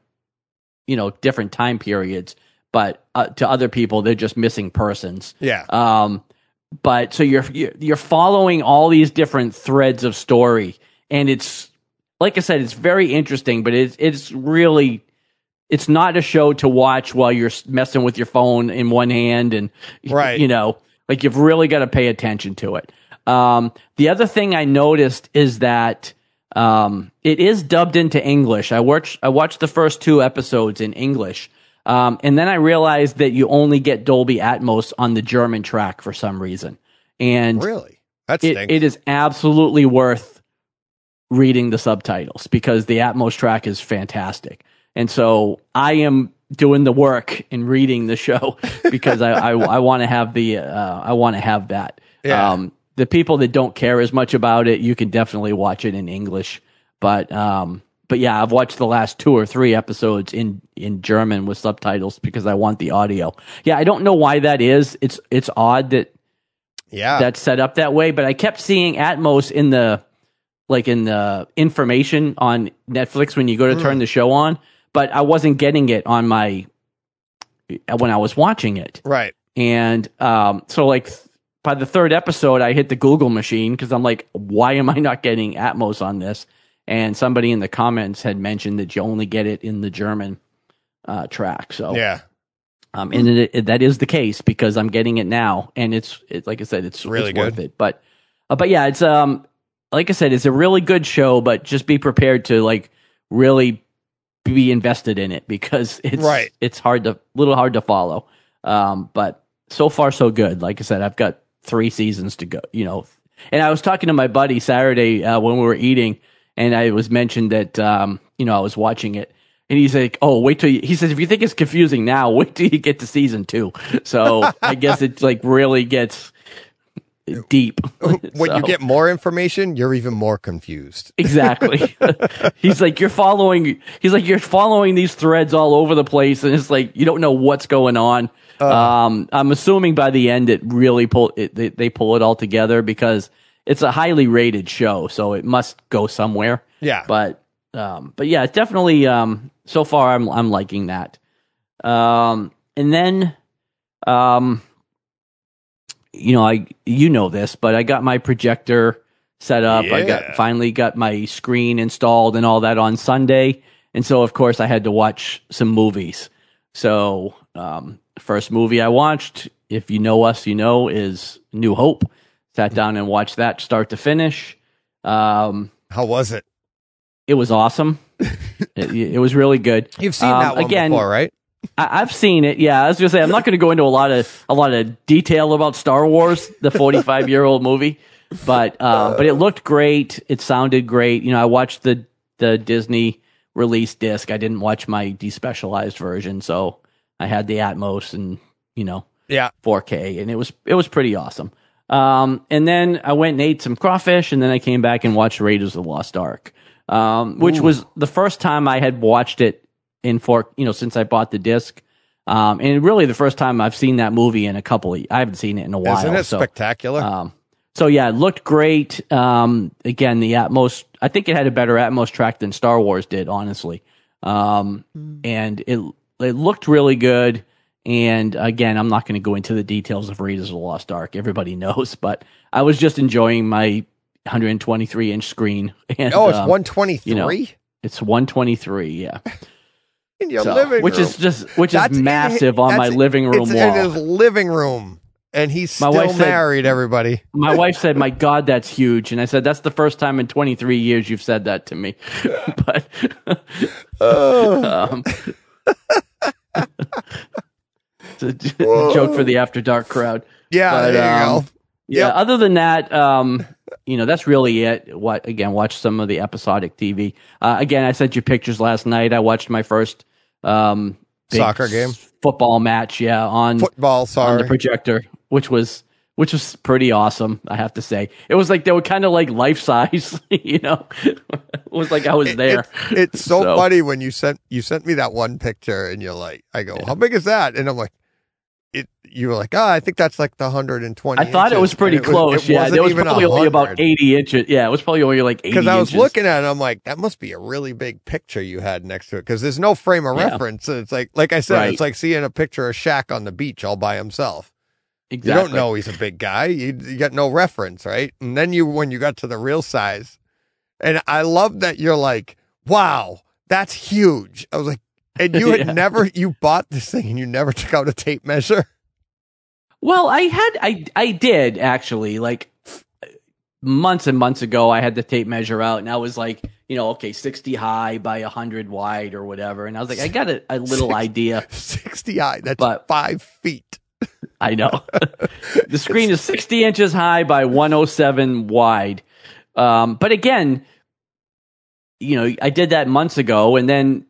you know, different time periods. But uh, to other people, they're just missing persons. Yeah. Um, but so you're you're you're following all these different threads of story, and it's like I said, it's very interesting. But it's it's really it's not a show to watch while you're messing with your phone in one hand, and Right. you know, like you've really got to pay attention to it. Um, the other thing I noticed is that um, it is dubbed into English. I watched I watched the first two episodes in English. Um, and then I realized that you only get Dolby Atmos on the German track for some reason. And really? that's it, it is absolutely worth reading the subtitles because the Atmos track is fantastic. And so I am doing the work and reading the show because I, I, I want to have the uh, I want to have that. Yeah. Um, the people that don't care as much about it, you can definitely watch it in English. But um, but yeah, I've watched the last two or three episodes in in German with subtitles because I want the audio. Yeah, I don't know why that is. It's it's odd that yeah. that's set up that way. But I kept seeing Atmos in the like in the information on Netflix when you go to turn the show on, but I wasn't getting it on my when I was watching it. right. And um, so like by the third episode, I hit the Google machine because I'm like, why am I not getting Atmos on this? And somebody in the comments had mentioned that you only get it in the German uh, track. So Yeah. um, and it, it, that is the case because I'm getting it now, and it's it, like I said, it's Really it's worth it. But uh, but yeah, it's um like I said, it's a really good show, but just be prepared to like really be invested in it because it's Right. It's hard to a little hard to follow. Um, but so far so good. Like I said, I've got three seasons to go. You know, and I was talking to my buddy Saturday uh, when we were eating, and I was mentioned that um, you know I was watching it, and he's like, "Oh, wait till you," he says, "If you think it's confusing now, wait till you get to season two. So I guess it like really gets deep when So- you get more information, you're even more confused. exactly. he's like, you're following. He's like, you're following these threads all over the place, and it's like you don't know what's going on. Um, I'm assuming by the end it really pull it. They, they pull it all together because it's a highly rated show, so it must go somewhere. Yeah. But um, but yeah, it's definitely um, so far I'm I'm liking that. Um, and then um, you know, I you know this, but I got my projector set up. I got finally got my screen installed and all that on Sunday, and so of course I had to watch some movies. So um, first movie I watched, if you know us, you know, is New Hope. Sat down and watched that start to finish. Um, How was it? it was awesome. it, it was really good. You've seen Um, that one again, before, right? I, I've seen it. Yeah, I was gonna say I'm not going to go into a lot of a lot of detail about Star Wars, the 45 year old movie, but uh, but it looked great. It sounded great. You know, I watched the the Disney release disc. I didn't watch my despecialized version, so I had the Atmos and you know Yeah. 4K, and it was it was pretty awesome. Um, and then I went and ate some crawfish, and then I came back and watched Raiders of the Lost Ark, um, which was the first time I had watched it in four, you know, since I bought the disc. Um, and really the first time I've seen that movie in a couple of, I haven't seen it in a while. Isn't it so, spectacular? um, so yeah, it looked great. Um, again, the Atmos I think it had a better Atmos track than Star Wars did, honestly. Um, and it it looked really good. And again, I'm not going to go into the details of Raiders of the Lost Ark. Everybody knows, but I was just enjoying my 123 inch screen. And, oh, it's um, 123 you know, It's 123, yeah. in your So- living which room. is just which That's is in- massive on my living room it's wall. in his living room, and he's My still wife said- married. Everybody. My wife said, "My God, that's huge," and I said, "That's the first time in 23 years you've said that to me." but um, it's a j- joke for the after dark crowd. Yeah, But, there you um, go. Yeah. Yep. Other than that, um, you know, that's really it. What again? Watch some of the episodic TV. Uh, again, I sent you pictures last night. I watched my first um, Soccer game? s- football match. Yeah, on Football. on the projector, which was which was pretty awesome. I have to say, it was like they were kind of like life size. You know, it was like I was It- there. It's, so, So- funny when you sent you sent me that one picture, and you're like, I go, how big is that? And I'm like, it. You were like, oh, I think that's like the 120. I thought it was pretty close. yeah, it was probably only about eighty inches. Yeah, it was probably only like eighty. Because I was inches. looking at it, I'm like, that must be a really big picture you had next to it. Because there's no frame of Yeah. reference. It's like, like I said, Right. it's like seeing a picture of Shaq on the beach all by himself. Exactly. You don't know he's a big guy. You, you got no reference, right? And then you, when you got to the real size, and I love that you're like, wow, that's huge. I was like, and you had Yeah. never, you bought this thing and you never took out a tape measure. Well, I had I I did actually like months and months ago. I had the tape measure out, and I was like, you know, okay, sixty high by hundred wide or whatever, and I was like, I got a, a little Six- idea. 60 eye. That's But- five feet. I know. The screen is sixty inches high by one hundred seven wide, um, but again, you know, I did that months ago, and then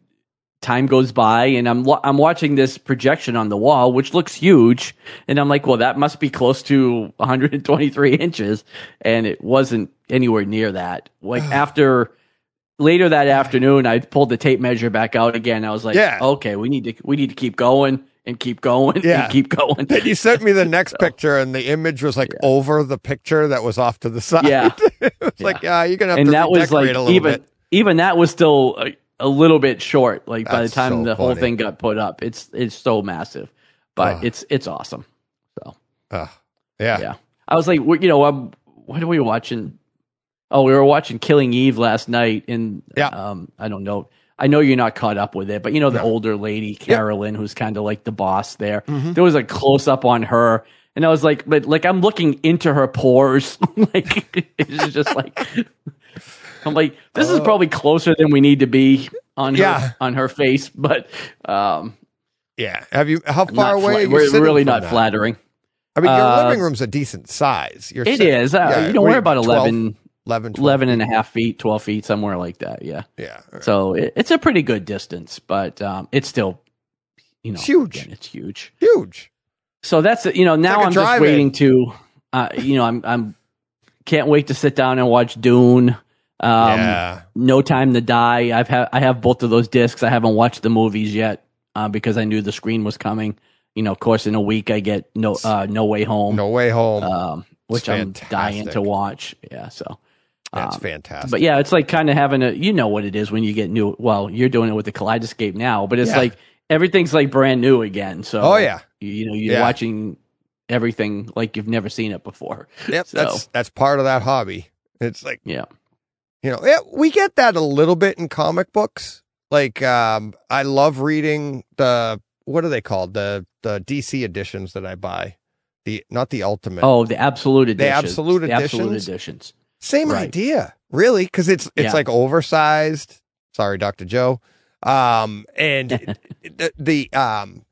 time goes by and I'm I'm watching this projection on the wall which looks huge. And I'm like well that must be close to 123 inches. And it wasn't anywhere near that. Like after later that afternoon I pulled the tape measure back out again. I was like Yeah. okay we need to we need to keep going and keep going Yeah. and keep going Then you sent me the next picture, and the image was like over the picture that was off to the side. Yeah. it was like, yeah, you're gonna have and to that was like a little even bit. even that was still a, a little bit short like by the time so the whole thing got put up it's it's so massive but Ugh. it's it's awesome so Ugh. yeah. yeah. I was like, you know, um, what are we watching? Oh, we were watching Killing Eve last night, and Yeah. um, I don't know. I know you're not caught up with it, but you know the No. older lady, Carolyn, who's kind of like the boss there. Mhm. There was a close up on her, and I was like, but like I'm looking into her pores, like it's just like. I'm like, this is Oh. probably closer than we need to be on her Yeah. on her face, but um, Yeah. Have you? How far away? fla- we're really not that? flattering. I mean, your Uh, living room's a decent size. You're It sitting- is. Uh, yeah, you don't worry about 12, 11, 11, 12 11 and a half feet, 12 feet, somewhere like that. Yeah. Yeah. So it, it's a pretty good distance, but um, it's still, you know, It's huge. again, it's huge. Huge. So that's, you know, now like I'm just waiting to, uh, you know, I'm, I'm, can't wait to sit down and watch Dune. Um, yeah. No Time to Die. I've had, I have both of those discs. I haven't watched the movies yet uh, because I knew the screen was coming. You know, of course, in a week I get no, uh, No Way Home. No way home. um, which I'm dying to watch. Yeah, so That's um, fantastic. But yeah, it's like kind of having a you know what it is when you get new. Well, you're doing it with the Kaleidoscape now, but it's Yeah. like everything's like brand new again. So oh yeah. you, you know you're Yeah. watching everything like you've never seen it before. Yep. So- That's that's part of that hobby. It's like Yeah, you know, yeah, we get that a little bit in comic books. Like, um, I love reading the what are they called the the DC editions that I buy. The not the ultimate. Oh, the absolute editions. absolute the absolute editions? Same right. idea, really, because it's it's Yeah. like oversized. Sorry, Doctor Joe. Um, and the, the um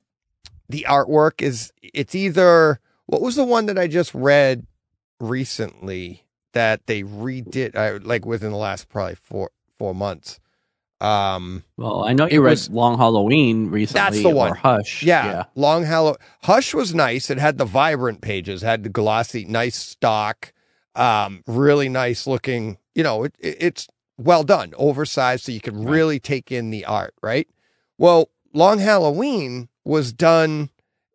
the artwork is it's either what was the one that I just read recently that they redid I, like within the last probably four four months. Um, Well, I know you read was- Long Halloween recently. That's the one. Or Hush. yeah, yeah. Long Hallow Hush was nice. It had the vibrant pages, had the glossy, nice stock, um, really nice looking. You know, it, it, it's well done, oversized, so you can Right. really take in the art. Right. Well, Long Halloween was done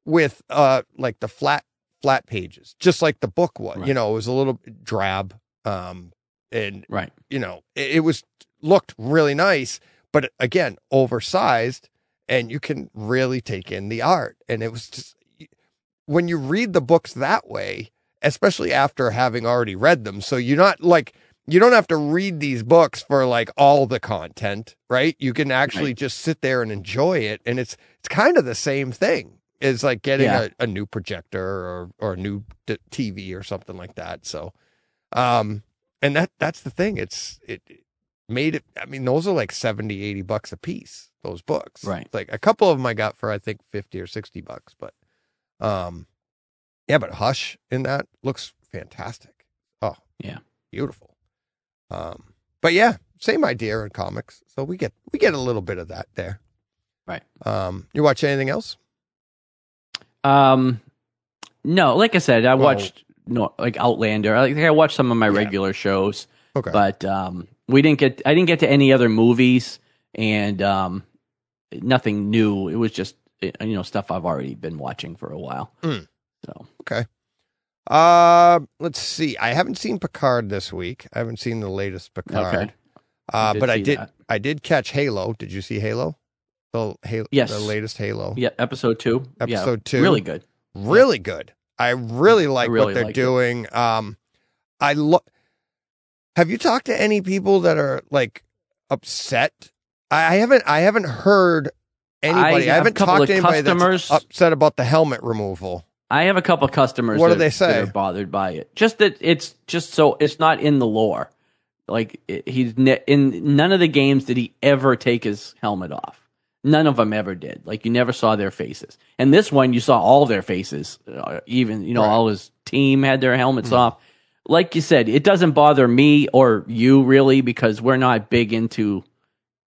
with uh like the flat flat pages, just like the book was. You know, it was a little drab. Um, and Right. you know it, it was looked really nice, but again oversized, and you can really take in the art. And it was just when you read the books that way, especially after having already read them, so you're not like you don't have to read these books for like all the content, right? You can actually Right. just sit there and enjoy it, and it's it's kind of the same thing. It's like getting Yeah. a, a new projector or or a new d- TV or something like that. So, um, and that that's the thing. It's it it made it. I mean, those are like 70, 80 bucks a piece. Those books, Right. Like a couple of them I got for I think fifty or sixty bucks, but um, yeah. But Hush in that looks fantastic. Oh, Yeah. beautiful. Um, but yeah, same idea in comics. So we get we get a little bit of that there. Right. Um, you watch anything else? Um, no, like I said, I Well- watched no like Outlander. I think I watched some of my Yeah. regular shows, Okay. but um, we didn't get. I didn't get to any other movies, and um, nothing new. It was just you know stuff I've already been watching for a while. Mm. So Uh, let's see. I haven't seen Picard this week. I haven't seen the latest Picard. Okay. Uh, did but I did. that. I did catch Halo. Did you see Halo? The Halo. Yes. The latest Halo. yeah, episode two. Yeah, Episode two. really good. Really good. I really like really what they're liked it. doing. Um, I look. Have you talked to any people that are like upset? I I haven't. I haven't heard anybody. I, a haven't talked to anybody customers- that's upset about the helmet removal. I have a couple of customers. What do that, they say? that are bothered by it? Just that it's just so it's not in the lore. Like it, he's ne- in none of the games did he ever take his helmet off. None of them ever did. Like you never saw their faces. And this one, you saw all their faces. Uh, even you know Right. All his team had their helmets off. Like you said, it doesn't bother me or you really because we're not big into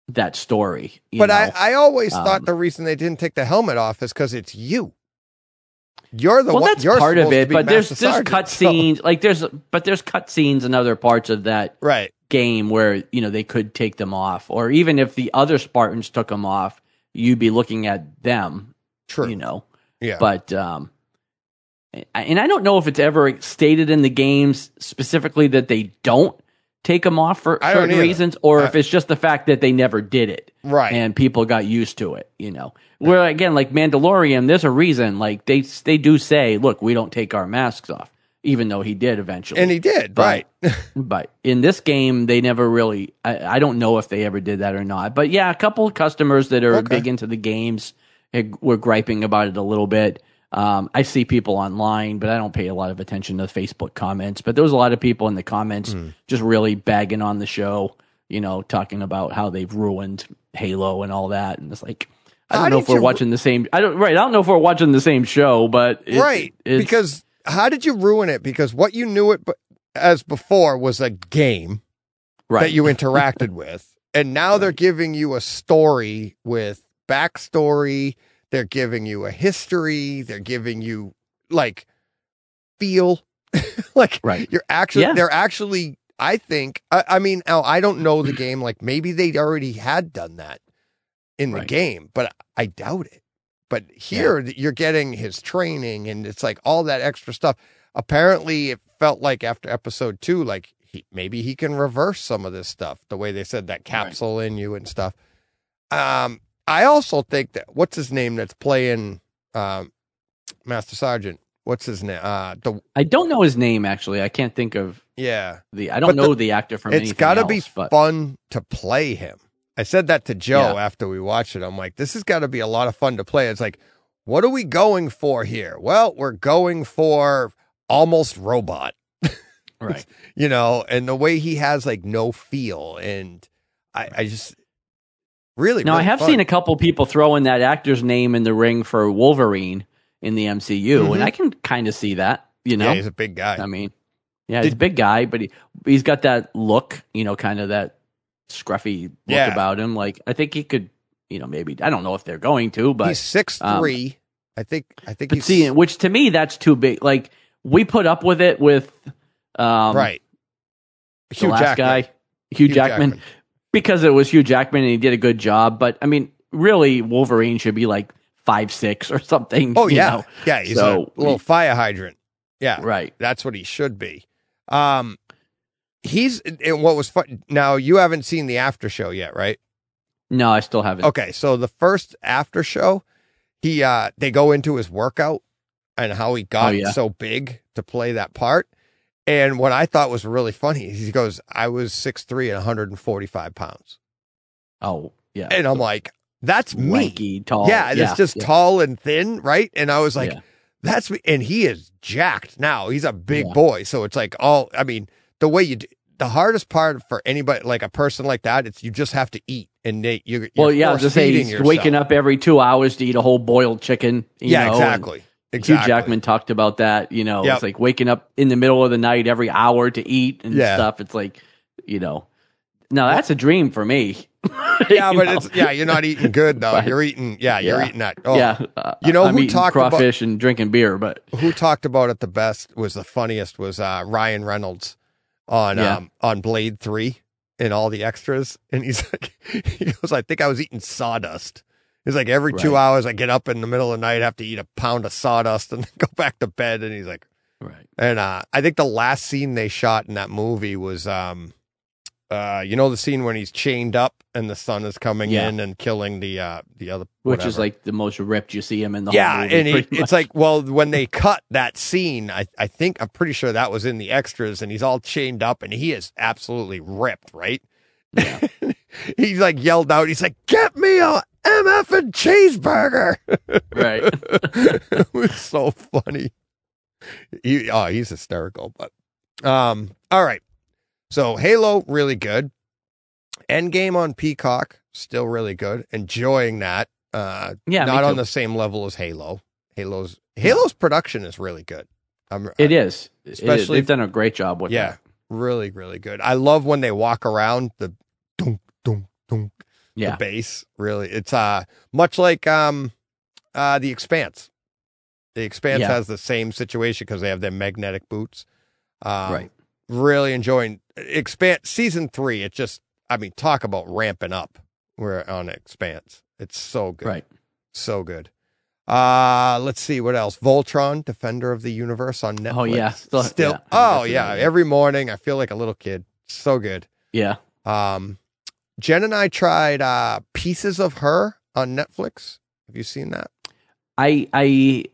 that story. you But know? I, I always Um, thought the reason they didn't take the helmet off is because it's you. You're the well, one. that's you're part of it, but there's there's cut so- scenes like there's but there's cut scenes in other parts of that right. game where you know they could take them off, or even if the other Spartans took them off, you'd be looking at them, True. you know. yeah. But um, and I don't know if it's ever stated in the games specifically that they don't take them off for I certain reasons, or I- if it's just the fact that they never did it right. and people got used to it. You know, where again, like Mandalorian, there's a reason. Like they they do say, look, we don't take our masks off, even though he did eventually. and he did. But- right. But in this game, they never really. I, I don't know if they ever did that or not. But yeah, a couple of customers that are Okay. big into the games eh, were griping about it a little bit. Um, I see people online, but I don't pay a lot of attention to the Facebook comments. But there was a lot of people in the comments Hmm. just really bagging on the show. You know, talking about how they've ruined Halo and all that, and it's like. I don't know if we're you- watching the same. I don't right. I don't know if we're watching the same show, but it- right. Because how did you ruin it? Because what you knew it as before was a game right. that you interacted with, and now they're giving you a story with backstory. They're giving you a history. They're giving you like feel, like Right. you're actually Yeah. they're actually. I think. I, I mean, I don't know the game. Like maybe they already had done that in the Right. game, but I doubt it. But here you're getting his training, and it's like all that extra stuff. Apparently, it felt like after episode two, like he, maybe he can reverse some of this stuff. The way they said that capsule in you and stuff. Um, I also think that what's his name that's playing um, Master Sergeant. What's his name? Uh, the I don't know his name actually. I can't think of yeah, the. I don't But the- know the, actor from. It's got to be but fun to play him. I said that to Joe Yeah. after we watched it. I'm like, this has got to be a lot of fun to play. It's like, what are we going for here? Well, we're going for almost robot, right. you know, and the way he has like no feel. And I, I just really, Now I have fun. seen a couple people throwing that actor's name in the ring for Wolverine in the MCU, Mhm. and I can kind of see that. You know, Yeah, he's a big guy. I mean, yeah, he's a big guy, but he he's got that look. You know, kind of that scruffy look Yeah. about him. Like I think he could. You know, maybe I don't know if they're going to, but he's six three. I think. I think but he's see, which to me that's too big. Like we put up with it with um, right. the Hugh last Jackman. guy, Hugh, Hugh Jackman, because it was Hugh Jackman and he did a good job. But I mean, really, Wolverine should be like five six or something. Oh you yeah, know? yeah. He's So- a little fire hydrant. Yeah, right. that's what he should be. Um, he's and what was fun. Now you haven't seen the after show yet, right? No, I still haven't. Okay, so the first after show, he uh they go into his workout and how he got Oh, yeah. so big to play that part. And what I thought was really funny, he goes, I was 6'3 and 145 pounds. Oh, yeah. And I'm like, that's me. Lanky, tall. Yeah, it's just yeah. tall and thin, right? And I was like, Yeah. that's me. And he is jacked now. He's a big Yeah. boy. So it's like all, I mean, the way you, do, the hardest part for anybody, like a person like that, it's you just have to eat. And they, you're, you're Well, yeah, I was just saying he's waking up every two hours to eat a whole boiled chicken. You Yeah, know, exactly. and Exactly. Hugh Jackman talked about that. You know, Yep. it's like waking up in the middle of the night every hour to eat and Yeah. stuff. It's like, you know, no, that's a dream for me. Yeah, but know? it's yeah, you're not eating good though. But- you're eating yeah, you're Yeah. eating that. Oh, yeah. uh, You know I'm who talked about- crawfish and drinking beer, but who talked about it the best was the funniest was uh, Ryan Reynolds on Yeah. um, on Blade Three and all the extras, and he's like, he goes, I think I was eating sawdust. He's like, every two Right. hours I get up in the middle of the night, have to eat a pound of sawdust, and then go back to bed. And he's like, right. and uh, I think the last scene they shot in that movie was, um, uh, you know, the scene when he's chained up and the sun is coming Yeah. in and killing the uh, the other, Which is like the most ripped you see him in the yeah, whole movie. and he, it's like, well, when they cut that scene, I, I think I'm pretty sure that was in the extras, and he's all chained up, and he is absolutely ripped, right? Yeah. he's like yelled out, he's like, "Get me a MF and cheeseburger!" right. it was so funny. He, oh, he's hysterical. But um, all right. So Halo, really good. Endgame on Peacock, still really good. Enjoying that. Uh, Yeah, not on the same level as Halo. Halo's Halo's production is really good. I'm, It is. It is. Especially- They've done a great job with yeah, that. really, really good. I love when they walk around the dunk, dunk, dunk, Yeah. the bass. Really, it's uh much like um uh the Expanse. The Expanse Yeah. has the same situation because they have their magnetic boots. Um, Right. Really enjoying Expanse season three. It just, I mean, talk about ramping up. We're on Expanse. It's so good. Right. So good. Uh let's see what else. Voltron, Defender of the Universe on Netflix. Oh, yeah. Still- Still. yeah. Oh yeah. Every morning I feel like a little kid. So good. Yeah. Um Jen and I tried uh Pieces of Her on Netflix. Have you seen that? I I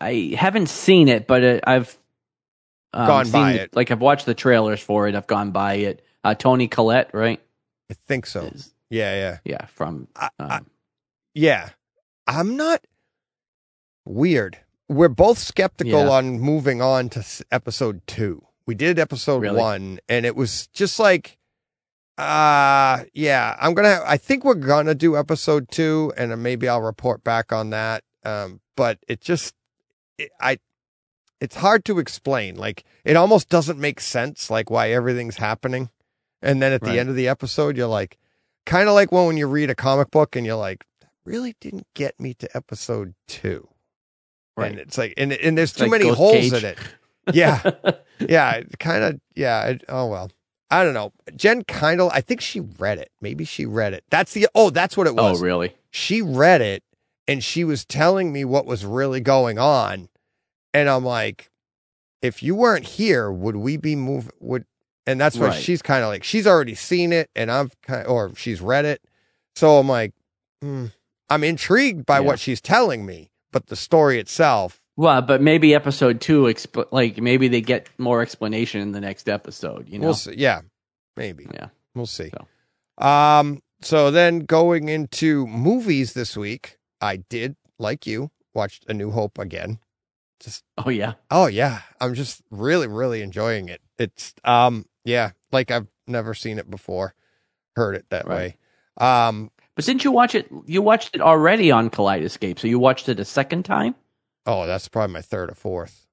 I haven't seen it, but uh, I've um, Gone seen by the- it. Like I've watched the trailers for it. I've gone by it. Uh, Toni Collette, right? I think so. Is- Yeah, yeah. yeah, from I- I- um, Yeah. I'm not weird. We're both skeptical Yeah. on moving on to episode 2. We did episode Really? 1 and it was just like uh yeah, I'm going to I think we're going to do episode 2 and maybe I'll report back on that. Um but it just it, I it's hard to explain. Like it almost doesn't make sense like why everything's happening. And then at the end of the episode you're like kind of like when, you read a comic book and you're like that really didn't get me to episode 2. right. And it's like and and there's It's too like many holes Cage. in it. Yeah. yeah, kind of yeah, it, oh well. I don't know. Jen kind of I think she read it. Maybe she read it. That's the Oh, that's what it was. oh, really? she read it and she was telling me what was really going on and i'm like if you weren't here would we be moving would and that's what Right. she's kind of like she's already seen it and i've kind or she's read it so i'm like hmm, i'm intrigued by Yeah. what she's telling me but the story itself Well, but maybe episode two, expl- like maybe they get more explanation in the next episode. You know? we'll yeah maybe Yeah. we'll see So. um so then going into movies this week i did like you watched a new hope again just Oh yeah. Oh yeah, I'm just really really enjoying it. It's um yeah, like I've never seen it before, heard it that Right. way. Um But didn't you watch it? You watched it already on Kaleidoscape, so you watched it a second time oh, that's probably my third or fourth.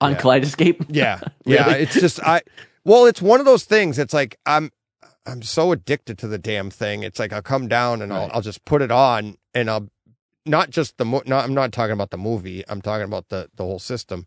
on Yeah. Kaleidoscape. Yeah. Yeah, Really? it's just I well, it's one of those things. It's like I'm I'm so addicted to the damn thing. It's like I'll come down and I'll I'll just put it on and I'll not just the mo- not I'm not talking about the movie. I'm talking about the the whole system.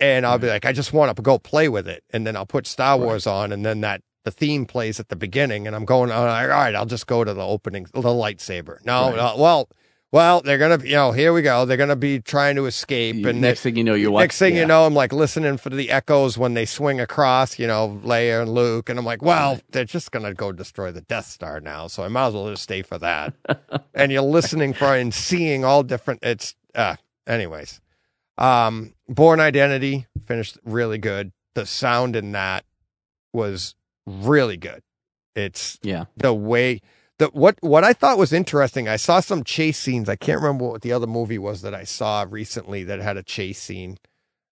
And I'll be mm-hmm. like I just want to go play with it and then I'll put Star Right. Wars on and then that the theme plays at the beginning and I'm going I'm like, all right, I'll just go to the opening the lightsaber. No, Right. no, well, well, they're gonna, you know, here we go. They're gonna be trying to escape, and next they- thing you know, you're watching. next thing yeah. you know, I'm like listening for the echoes when they swing across, you know, Leia and Luke, and I'm like, well, they're just gonna go destroy the Death Star now, so I might as well just stay for that. and you're listening for and seeing all different. It's uh, anyways. Um, Bourne Identity finished really good. The sound in that was really good. It's yeah, the way the what what I thought was interesting. I saw some chase scenes. I can't remember what the other movie was that I saw recently that had a chase scene.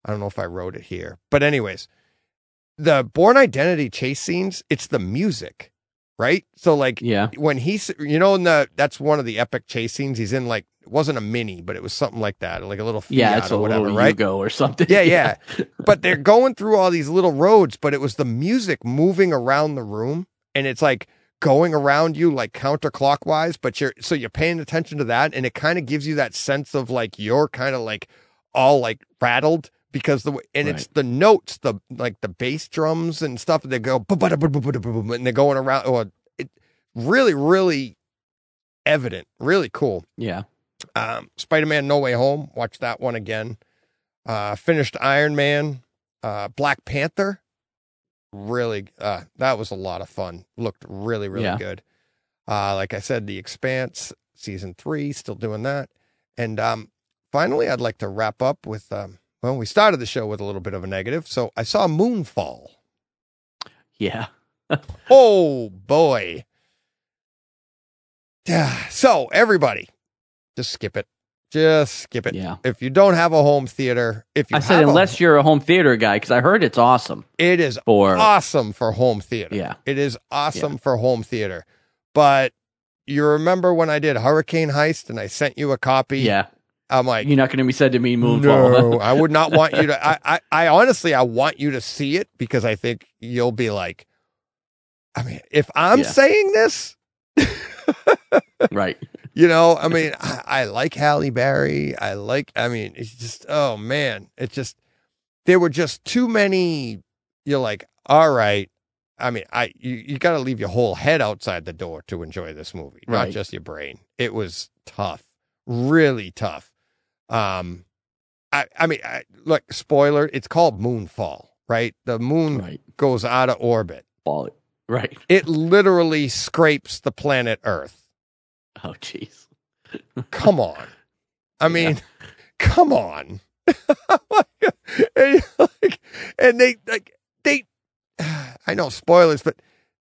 I don't know if I wrote it here, but anyways, the Bourne Identity chase scenes. It's the music, right? So like yeah, when he's you know in the that's one of the epic chase scenes. He's in like it wasn't a mini, but it was something like that, like a little Fiat yeah. It's a or whatever, little right? Yugo or something. Yeah, yeah. but they're going through all these little roads, but it was the music moving around the room and it's like going around you like counterclockwise, but you're so you're paying attention to that and it kind of gives you that sense of like you're kind of like all like rattled because the way and it's the notes, the like the bass drums and stuff And they go and they're going around or it really really evident, really cool. yeah. Um, Spider Man No Way Home, watch that one again. Uh, finished Iron Man, uh, Black Panther. Really, uh, that was a lot of fun. Looked really, really Yeah. good. Uh, like I said, The Expanse season three, still doing that. And um, finally, I'd like to wrap up with um, well, we started the show with a little bit of a negative. So I saw Moonfall. Yeah. Oh boy. Yeah. So everybody, just skip it. Just skip it. Yeah. If you don't have a home theater, if you I said a- unless you're a home theater guy, because I heard it's awesome it is for awesome for home theater. yeah, It is awesome for home theater. But you remember when I did Hurricane Heist and I sent you a copy? yeah. I'm like, You're not going to be said to me Moonfall. No, I would not want you to. I, I, I honestly, I want you to see it because I think you'll be like, I mean, if I'm Yeah. saying this, right. You know, I mean, I, I like Halle Berry. I like, I mean, it's just, oh man, it's just, there were just too many. You're like, all right. I mean, I you, you got to leave your whole head outside the door to enjoy this movie, not just your brain. It was tough, really tough. Um, I I mean, I, look, spoiler, it's called Moonfall, right? The moon Right. goes out of orbit. Ball. Right. It literally scrapes the planet Earth. Oh, jeez. Come on. I mean, come on. and, like, and they like they I know spoilers, but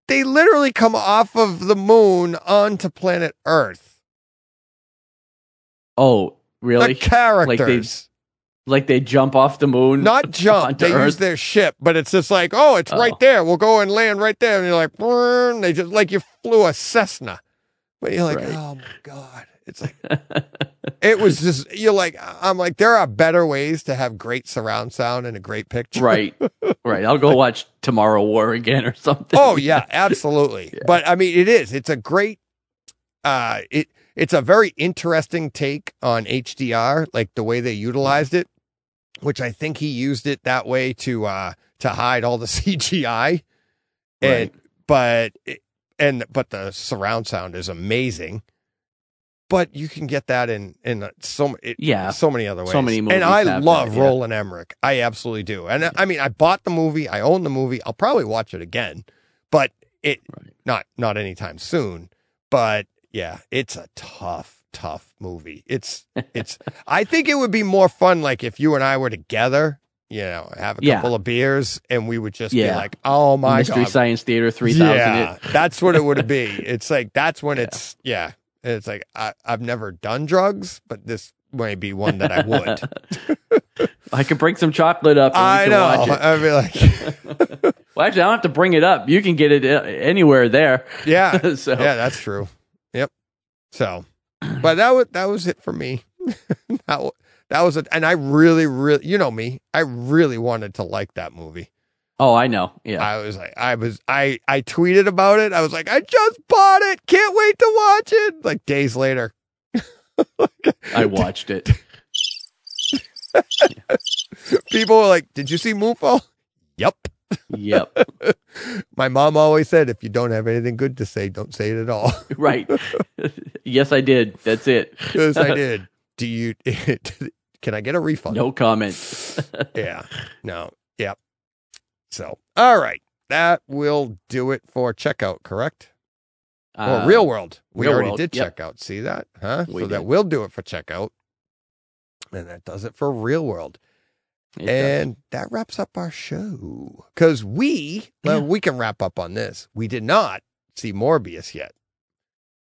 they literally come off of the moon onto planet Earth. Oh, really? The characters. like they jump off the moon? not jump. They use their ship, but it's just like, oh, it's Oh. right there. We'll go and land right there. And you're like, they just like you flew a Cessna. But you're like, Right. oh my God. It's like it was just you're like I'm like there are better ways to have great surround sound and a great picture. right. Right. I'll go watch Tomorrow War again or something. Oh yeah, absolutely. But I mean it is. It's a great uh it it's a very interesting take on HDR, like the way they utilized it, which I think he used it that way to uh to hide all the CGI. And Right. but it, and but the surround sound is amazing. But you can get that in in so it, Yeah. so many other ways. So many movies and I have love that, yeah. Roland Emmerich. I absolutely do. And I mean, I bought the movie. I own the movie. I'll probably watch it again, but it Right. not not anytime soon. But yeah, it's a tough, tough movie. It's it's. I think it would be more fun like if you and I were together. You know, have a Yeah. couple of beers, and we would just be like, "Oh my Mystery god, Science Theater 3000. yeah, that's what it would be. It's like that's when Yeah. it's yeah. It's like I, I've never done drugs, but this may be one that I would. I could bring some chocolate up and I know. watch it. I'd be like, Well, actually, I don't have to bring it up. You can get it uh, anywhere there. yeah, so, yeah, that's true. Yep. So, but that was that was it for me. that that was it, and I really, really, you know me, I really wanted to like that movie. Oh, I know. Yeah. I was like, I was, I, I tweeted about it. I was like, I just bought it. Can't wait to watch it. Like days later, I watched it. people were like, "Did you see Moonfall?" Yep. Yep. My mom always said, if you don't have anything good to say, don't say it at all. right. yes, I did. That's it. yes, I did. Do you? Can I get a refund? No comment. yeah. No. Yep. So, all right. That will do it for checkout, correct? Uh, or real world. We Real already World, did yep. checkout. See that? Huh? We so that will do it for checkout. And that does it for real world. it does. and that wraps up our show. Because we, well, Yeah. we can wrap up on this. We did not see Morbius yet.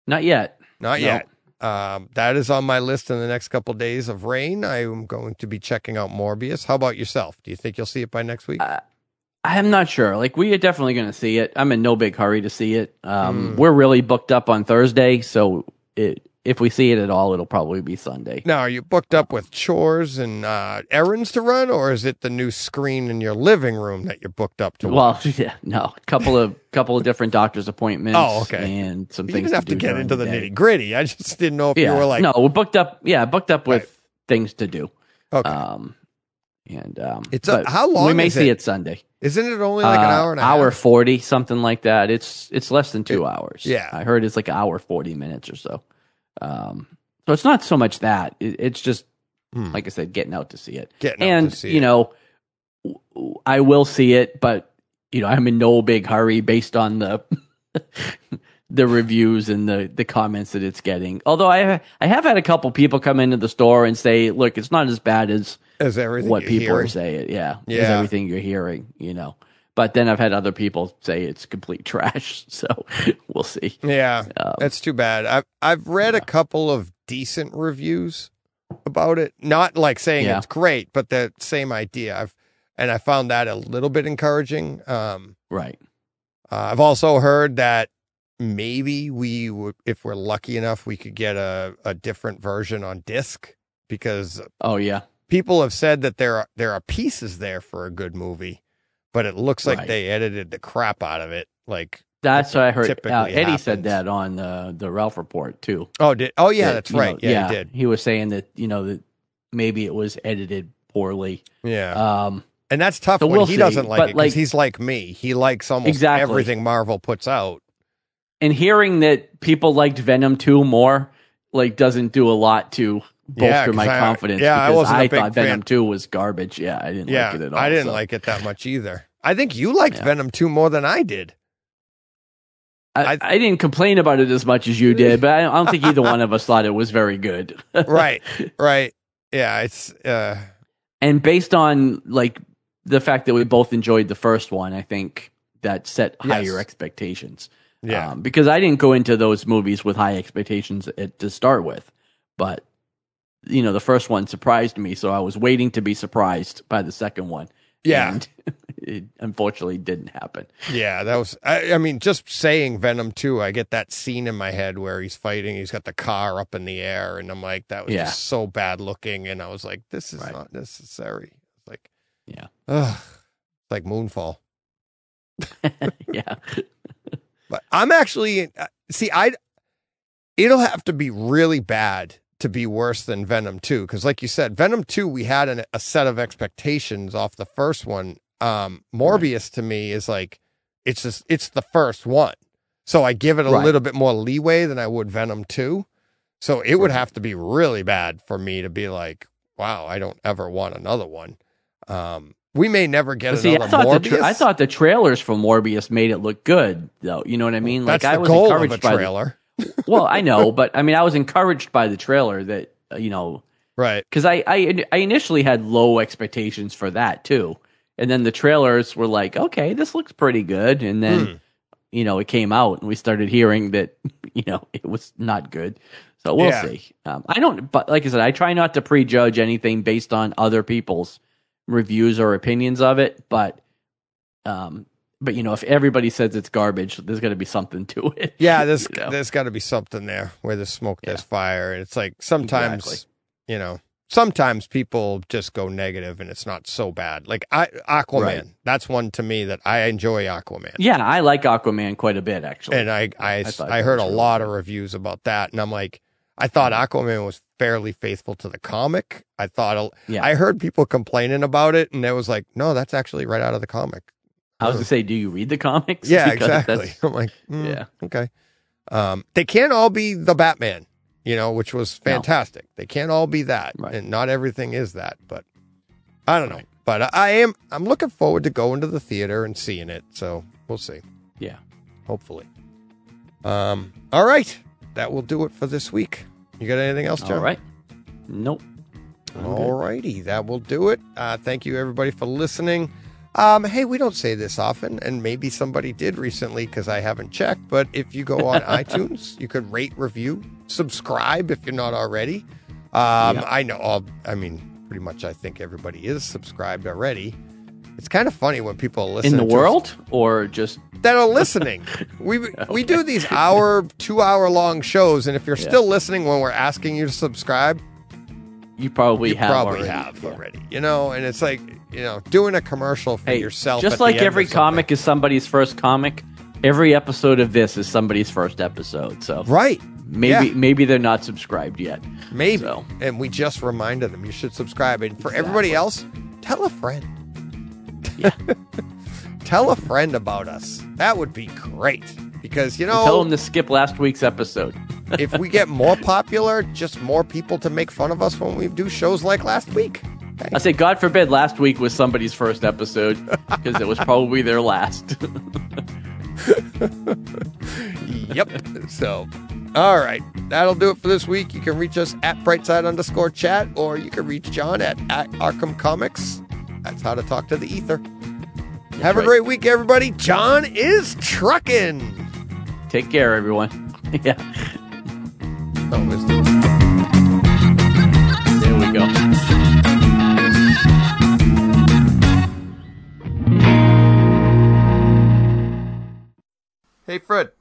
Not yet. Not No. yet. Um, that is on my list in the next couple days of rain. I am going to be checking out Morbius. How about yourself? Do you think you'll see it by next week? Uh, I'm not sure. Like we are definitely going to see it. I'm in no big hurry to see it. Um, Mm. We're really booked up on Thursday, so it, if we see it at all, it'll probably be Sunday. now, are you booked up with chores and uh, errands to run, or is it the new screen in your living room that you're booked up to? Well, yeah, no, a couple of couple of different doctor's appointments. Oh, okay. and some you things didn't have to, do get into the, day. nitty gritty. I just didn't know if Yeah, you were like, no, we're booked up. Yeah, booked up with Right. things to do. okay. Um, and um, It's a- how long We may see it? it Sunday. Isn't it only like an Uh, hour and a half? hour half? forty, something like that. It's it's less than two hours. yeah. I heard it's like an hour forty minutes or so. Um, so it's not so much that it, it's just Hmm. like I said, getting out to see it. Getting out and to see you it. know, I will see it, but you know, I'm in no big hurry based on the the reviews and the the comments that it's getting. Although I I have had a couple people come into the store and say, "Look, it's not as bad as as everything what people hearing. are saying." Yeah, is Yeah. everything you're hearing, you know. But then I've had other people say it's complete trash. So we'll see. Yeah, Um, that's too bad. I've I've read a couple of decent reviews about it. Not like saying Yeah. it's great, but the same idea. I've and I found that a little bit encouraging. Um, right. uh, I've also heard that maybe we would, if we're lucky enough, we could get a a different version on disc because Oh yeah. people have said that there are there are pieces there for a good movie, but it looks like Right. they edited the crap out of it. Like That's what I heard. Uh, Eddie said that on the the Ralph report too. oh did oh yeah That, that's right know, yeah, he did He was saying that you know that maybe it was edited poorly. yeah Um, and that's tough so when we'll he see, doesn't like but, it because like- he's like me he likes almost Exactly. everything Marvel puts out and hearing that people liked Venom 2 more like doesn't do a lot to bolster Yeah, my I- confidence yeah, I because I big thought Venom fan. 2 was garbage. Yeah, I didn't yeah like it at all. I didn't so. like it that much either I think you liked Yeah. Venom 2 more than I did I, I- I, didn't complain about it as much as you did, but I, I don't think either one of us thought it was very good. right right yeah it's uh and based on like the fact that we both enjoyed the first one, I think that set higher Yes. expectations. yeah Um, because I didn't go into those movies with high expectations at, to start with, but you know the first one surprised me, so I was waiting to be surprised by the second one. yeah and it unfortunately didn't happen. Yeah, that was. I, I mean, just saying Venom 2, I get that scene in my head where he's fighting. He's got the car up in the air, and I'm like, that was Yeah. just so bad looking. And I was like, this is Right. not necessary. It's like, Yeah. ugh, it's like Moonfall. yeah, But I'm actually uh, see, I. It'll have to be really bad to be worse than Venom 2, because like you said, Venom 2, we had an, a set of expectations off the first one. Um, Morbius to me is like, it's just it's the first one, so I give it a Right. little bit more leeway than I would Venom 2. So it would have to be really bad for me to be like, wow, I don't ever want another one. Um, we may never get see, another I thought the Morbius. tra- I thought the trailers for Morbius made it look good, though. You know what I mean? Like that's I the was goal of encouraged by trailer, the. Well, I know, but I mean, I was encouraged by the trailer that uh, you know right? because I, I I initially had low expectations for that too, and then the trailers were like, okay, this looks pretty good, and then Hmm. you know it came out and we started hearing that you know it was not good. So we'll Yeah. see. Um, I don't, but like I said, I try not to prejudge anything based on other people's reviews or opinions of it, but um, but you know, if everybody says it's garbage, there's got to be something to it. Yeah, there's You know? there's got to be something there where there's smoke, there's Yeah. fire. It's like sometimes, Exactly. you know, sometimes people just go negative and it's not so bad. Like I, Aquaman, Right. that's one to me that I enjoy Aquaman. Yeah, I like Aquaman quite a bit actually. And I I, I, that heard a lot of reviews about that, and I'm like, I thought Aquaman was fairly faithful to the comic. I thought Yeah. I heard people complaining about it, and it was like, no, that's actually right out of the comic. I was gonna say, do you read the comics? Yeah, Because exactly. I'm like, mm, Yeah. okay. Um, they can't all be the Batman, you know, which was No. fantastic. They can't all be that, Right. and not everything is that. But I don't know. But I- am. I'm looking forward to going to the theater and seeing it. So we'll see. Yeah. Hopefully. Um. All right. That will do it for this week. You got anything else, John? All right. Nope. All righty, that will do it. Uh, thank you, everybody, for listening. Um, hey, we don't say this often, and maybe somebody did recently because I haven't checked. But if you go on iTunes, you could rate, review, subscribe if you're not already. Um, Yeah. I know. All, I mean, pretty much. I think everybody is subscribed already. It's kind of funny when people listen In the to us world, or just that are listening. we we do these hour, two hour long shows, and if you're Yeah. still listening when we're asking you to subscribe, you probably you have probably already. have Yeah. already. You know, and it's like you know, doing a commercial for Hey, yourself. just like every comic is somebody's first comic, every episode of this is somebody's first episode. So right? maybe Yeah. maybe they're not subscribed yet. Maybe. So. And we just reminded them you should subscribe. And for everybody else, tell a friend. Yeah. tell a friend about us. That would be great. Because you know, Tell them to skip last week's episode. If we get more popular, just more people to make fun of us when we do shows like last week. Hey. I say, God forbid, last week was somebody's first episode because it was probably their last. yep. So, all right. That'll do it for this week. You can reach us at brightside underscore chat, or you can reach John at, at Arkham Comics. That's how to talk to the ether. Have a great week, everybody. John is trucking. Take care, everyone. yeah, Is there we go. Hey, Fred.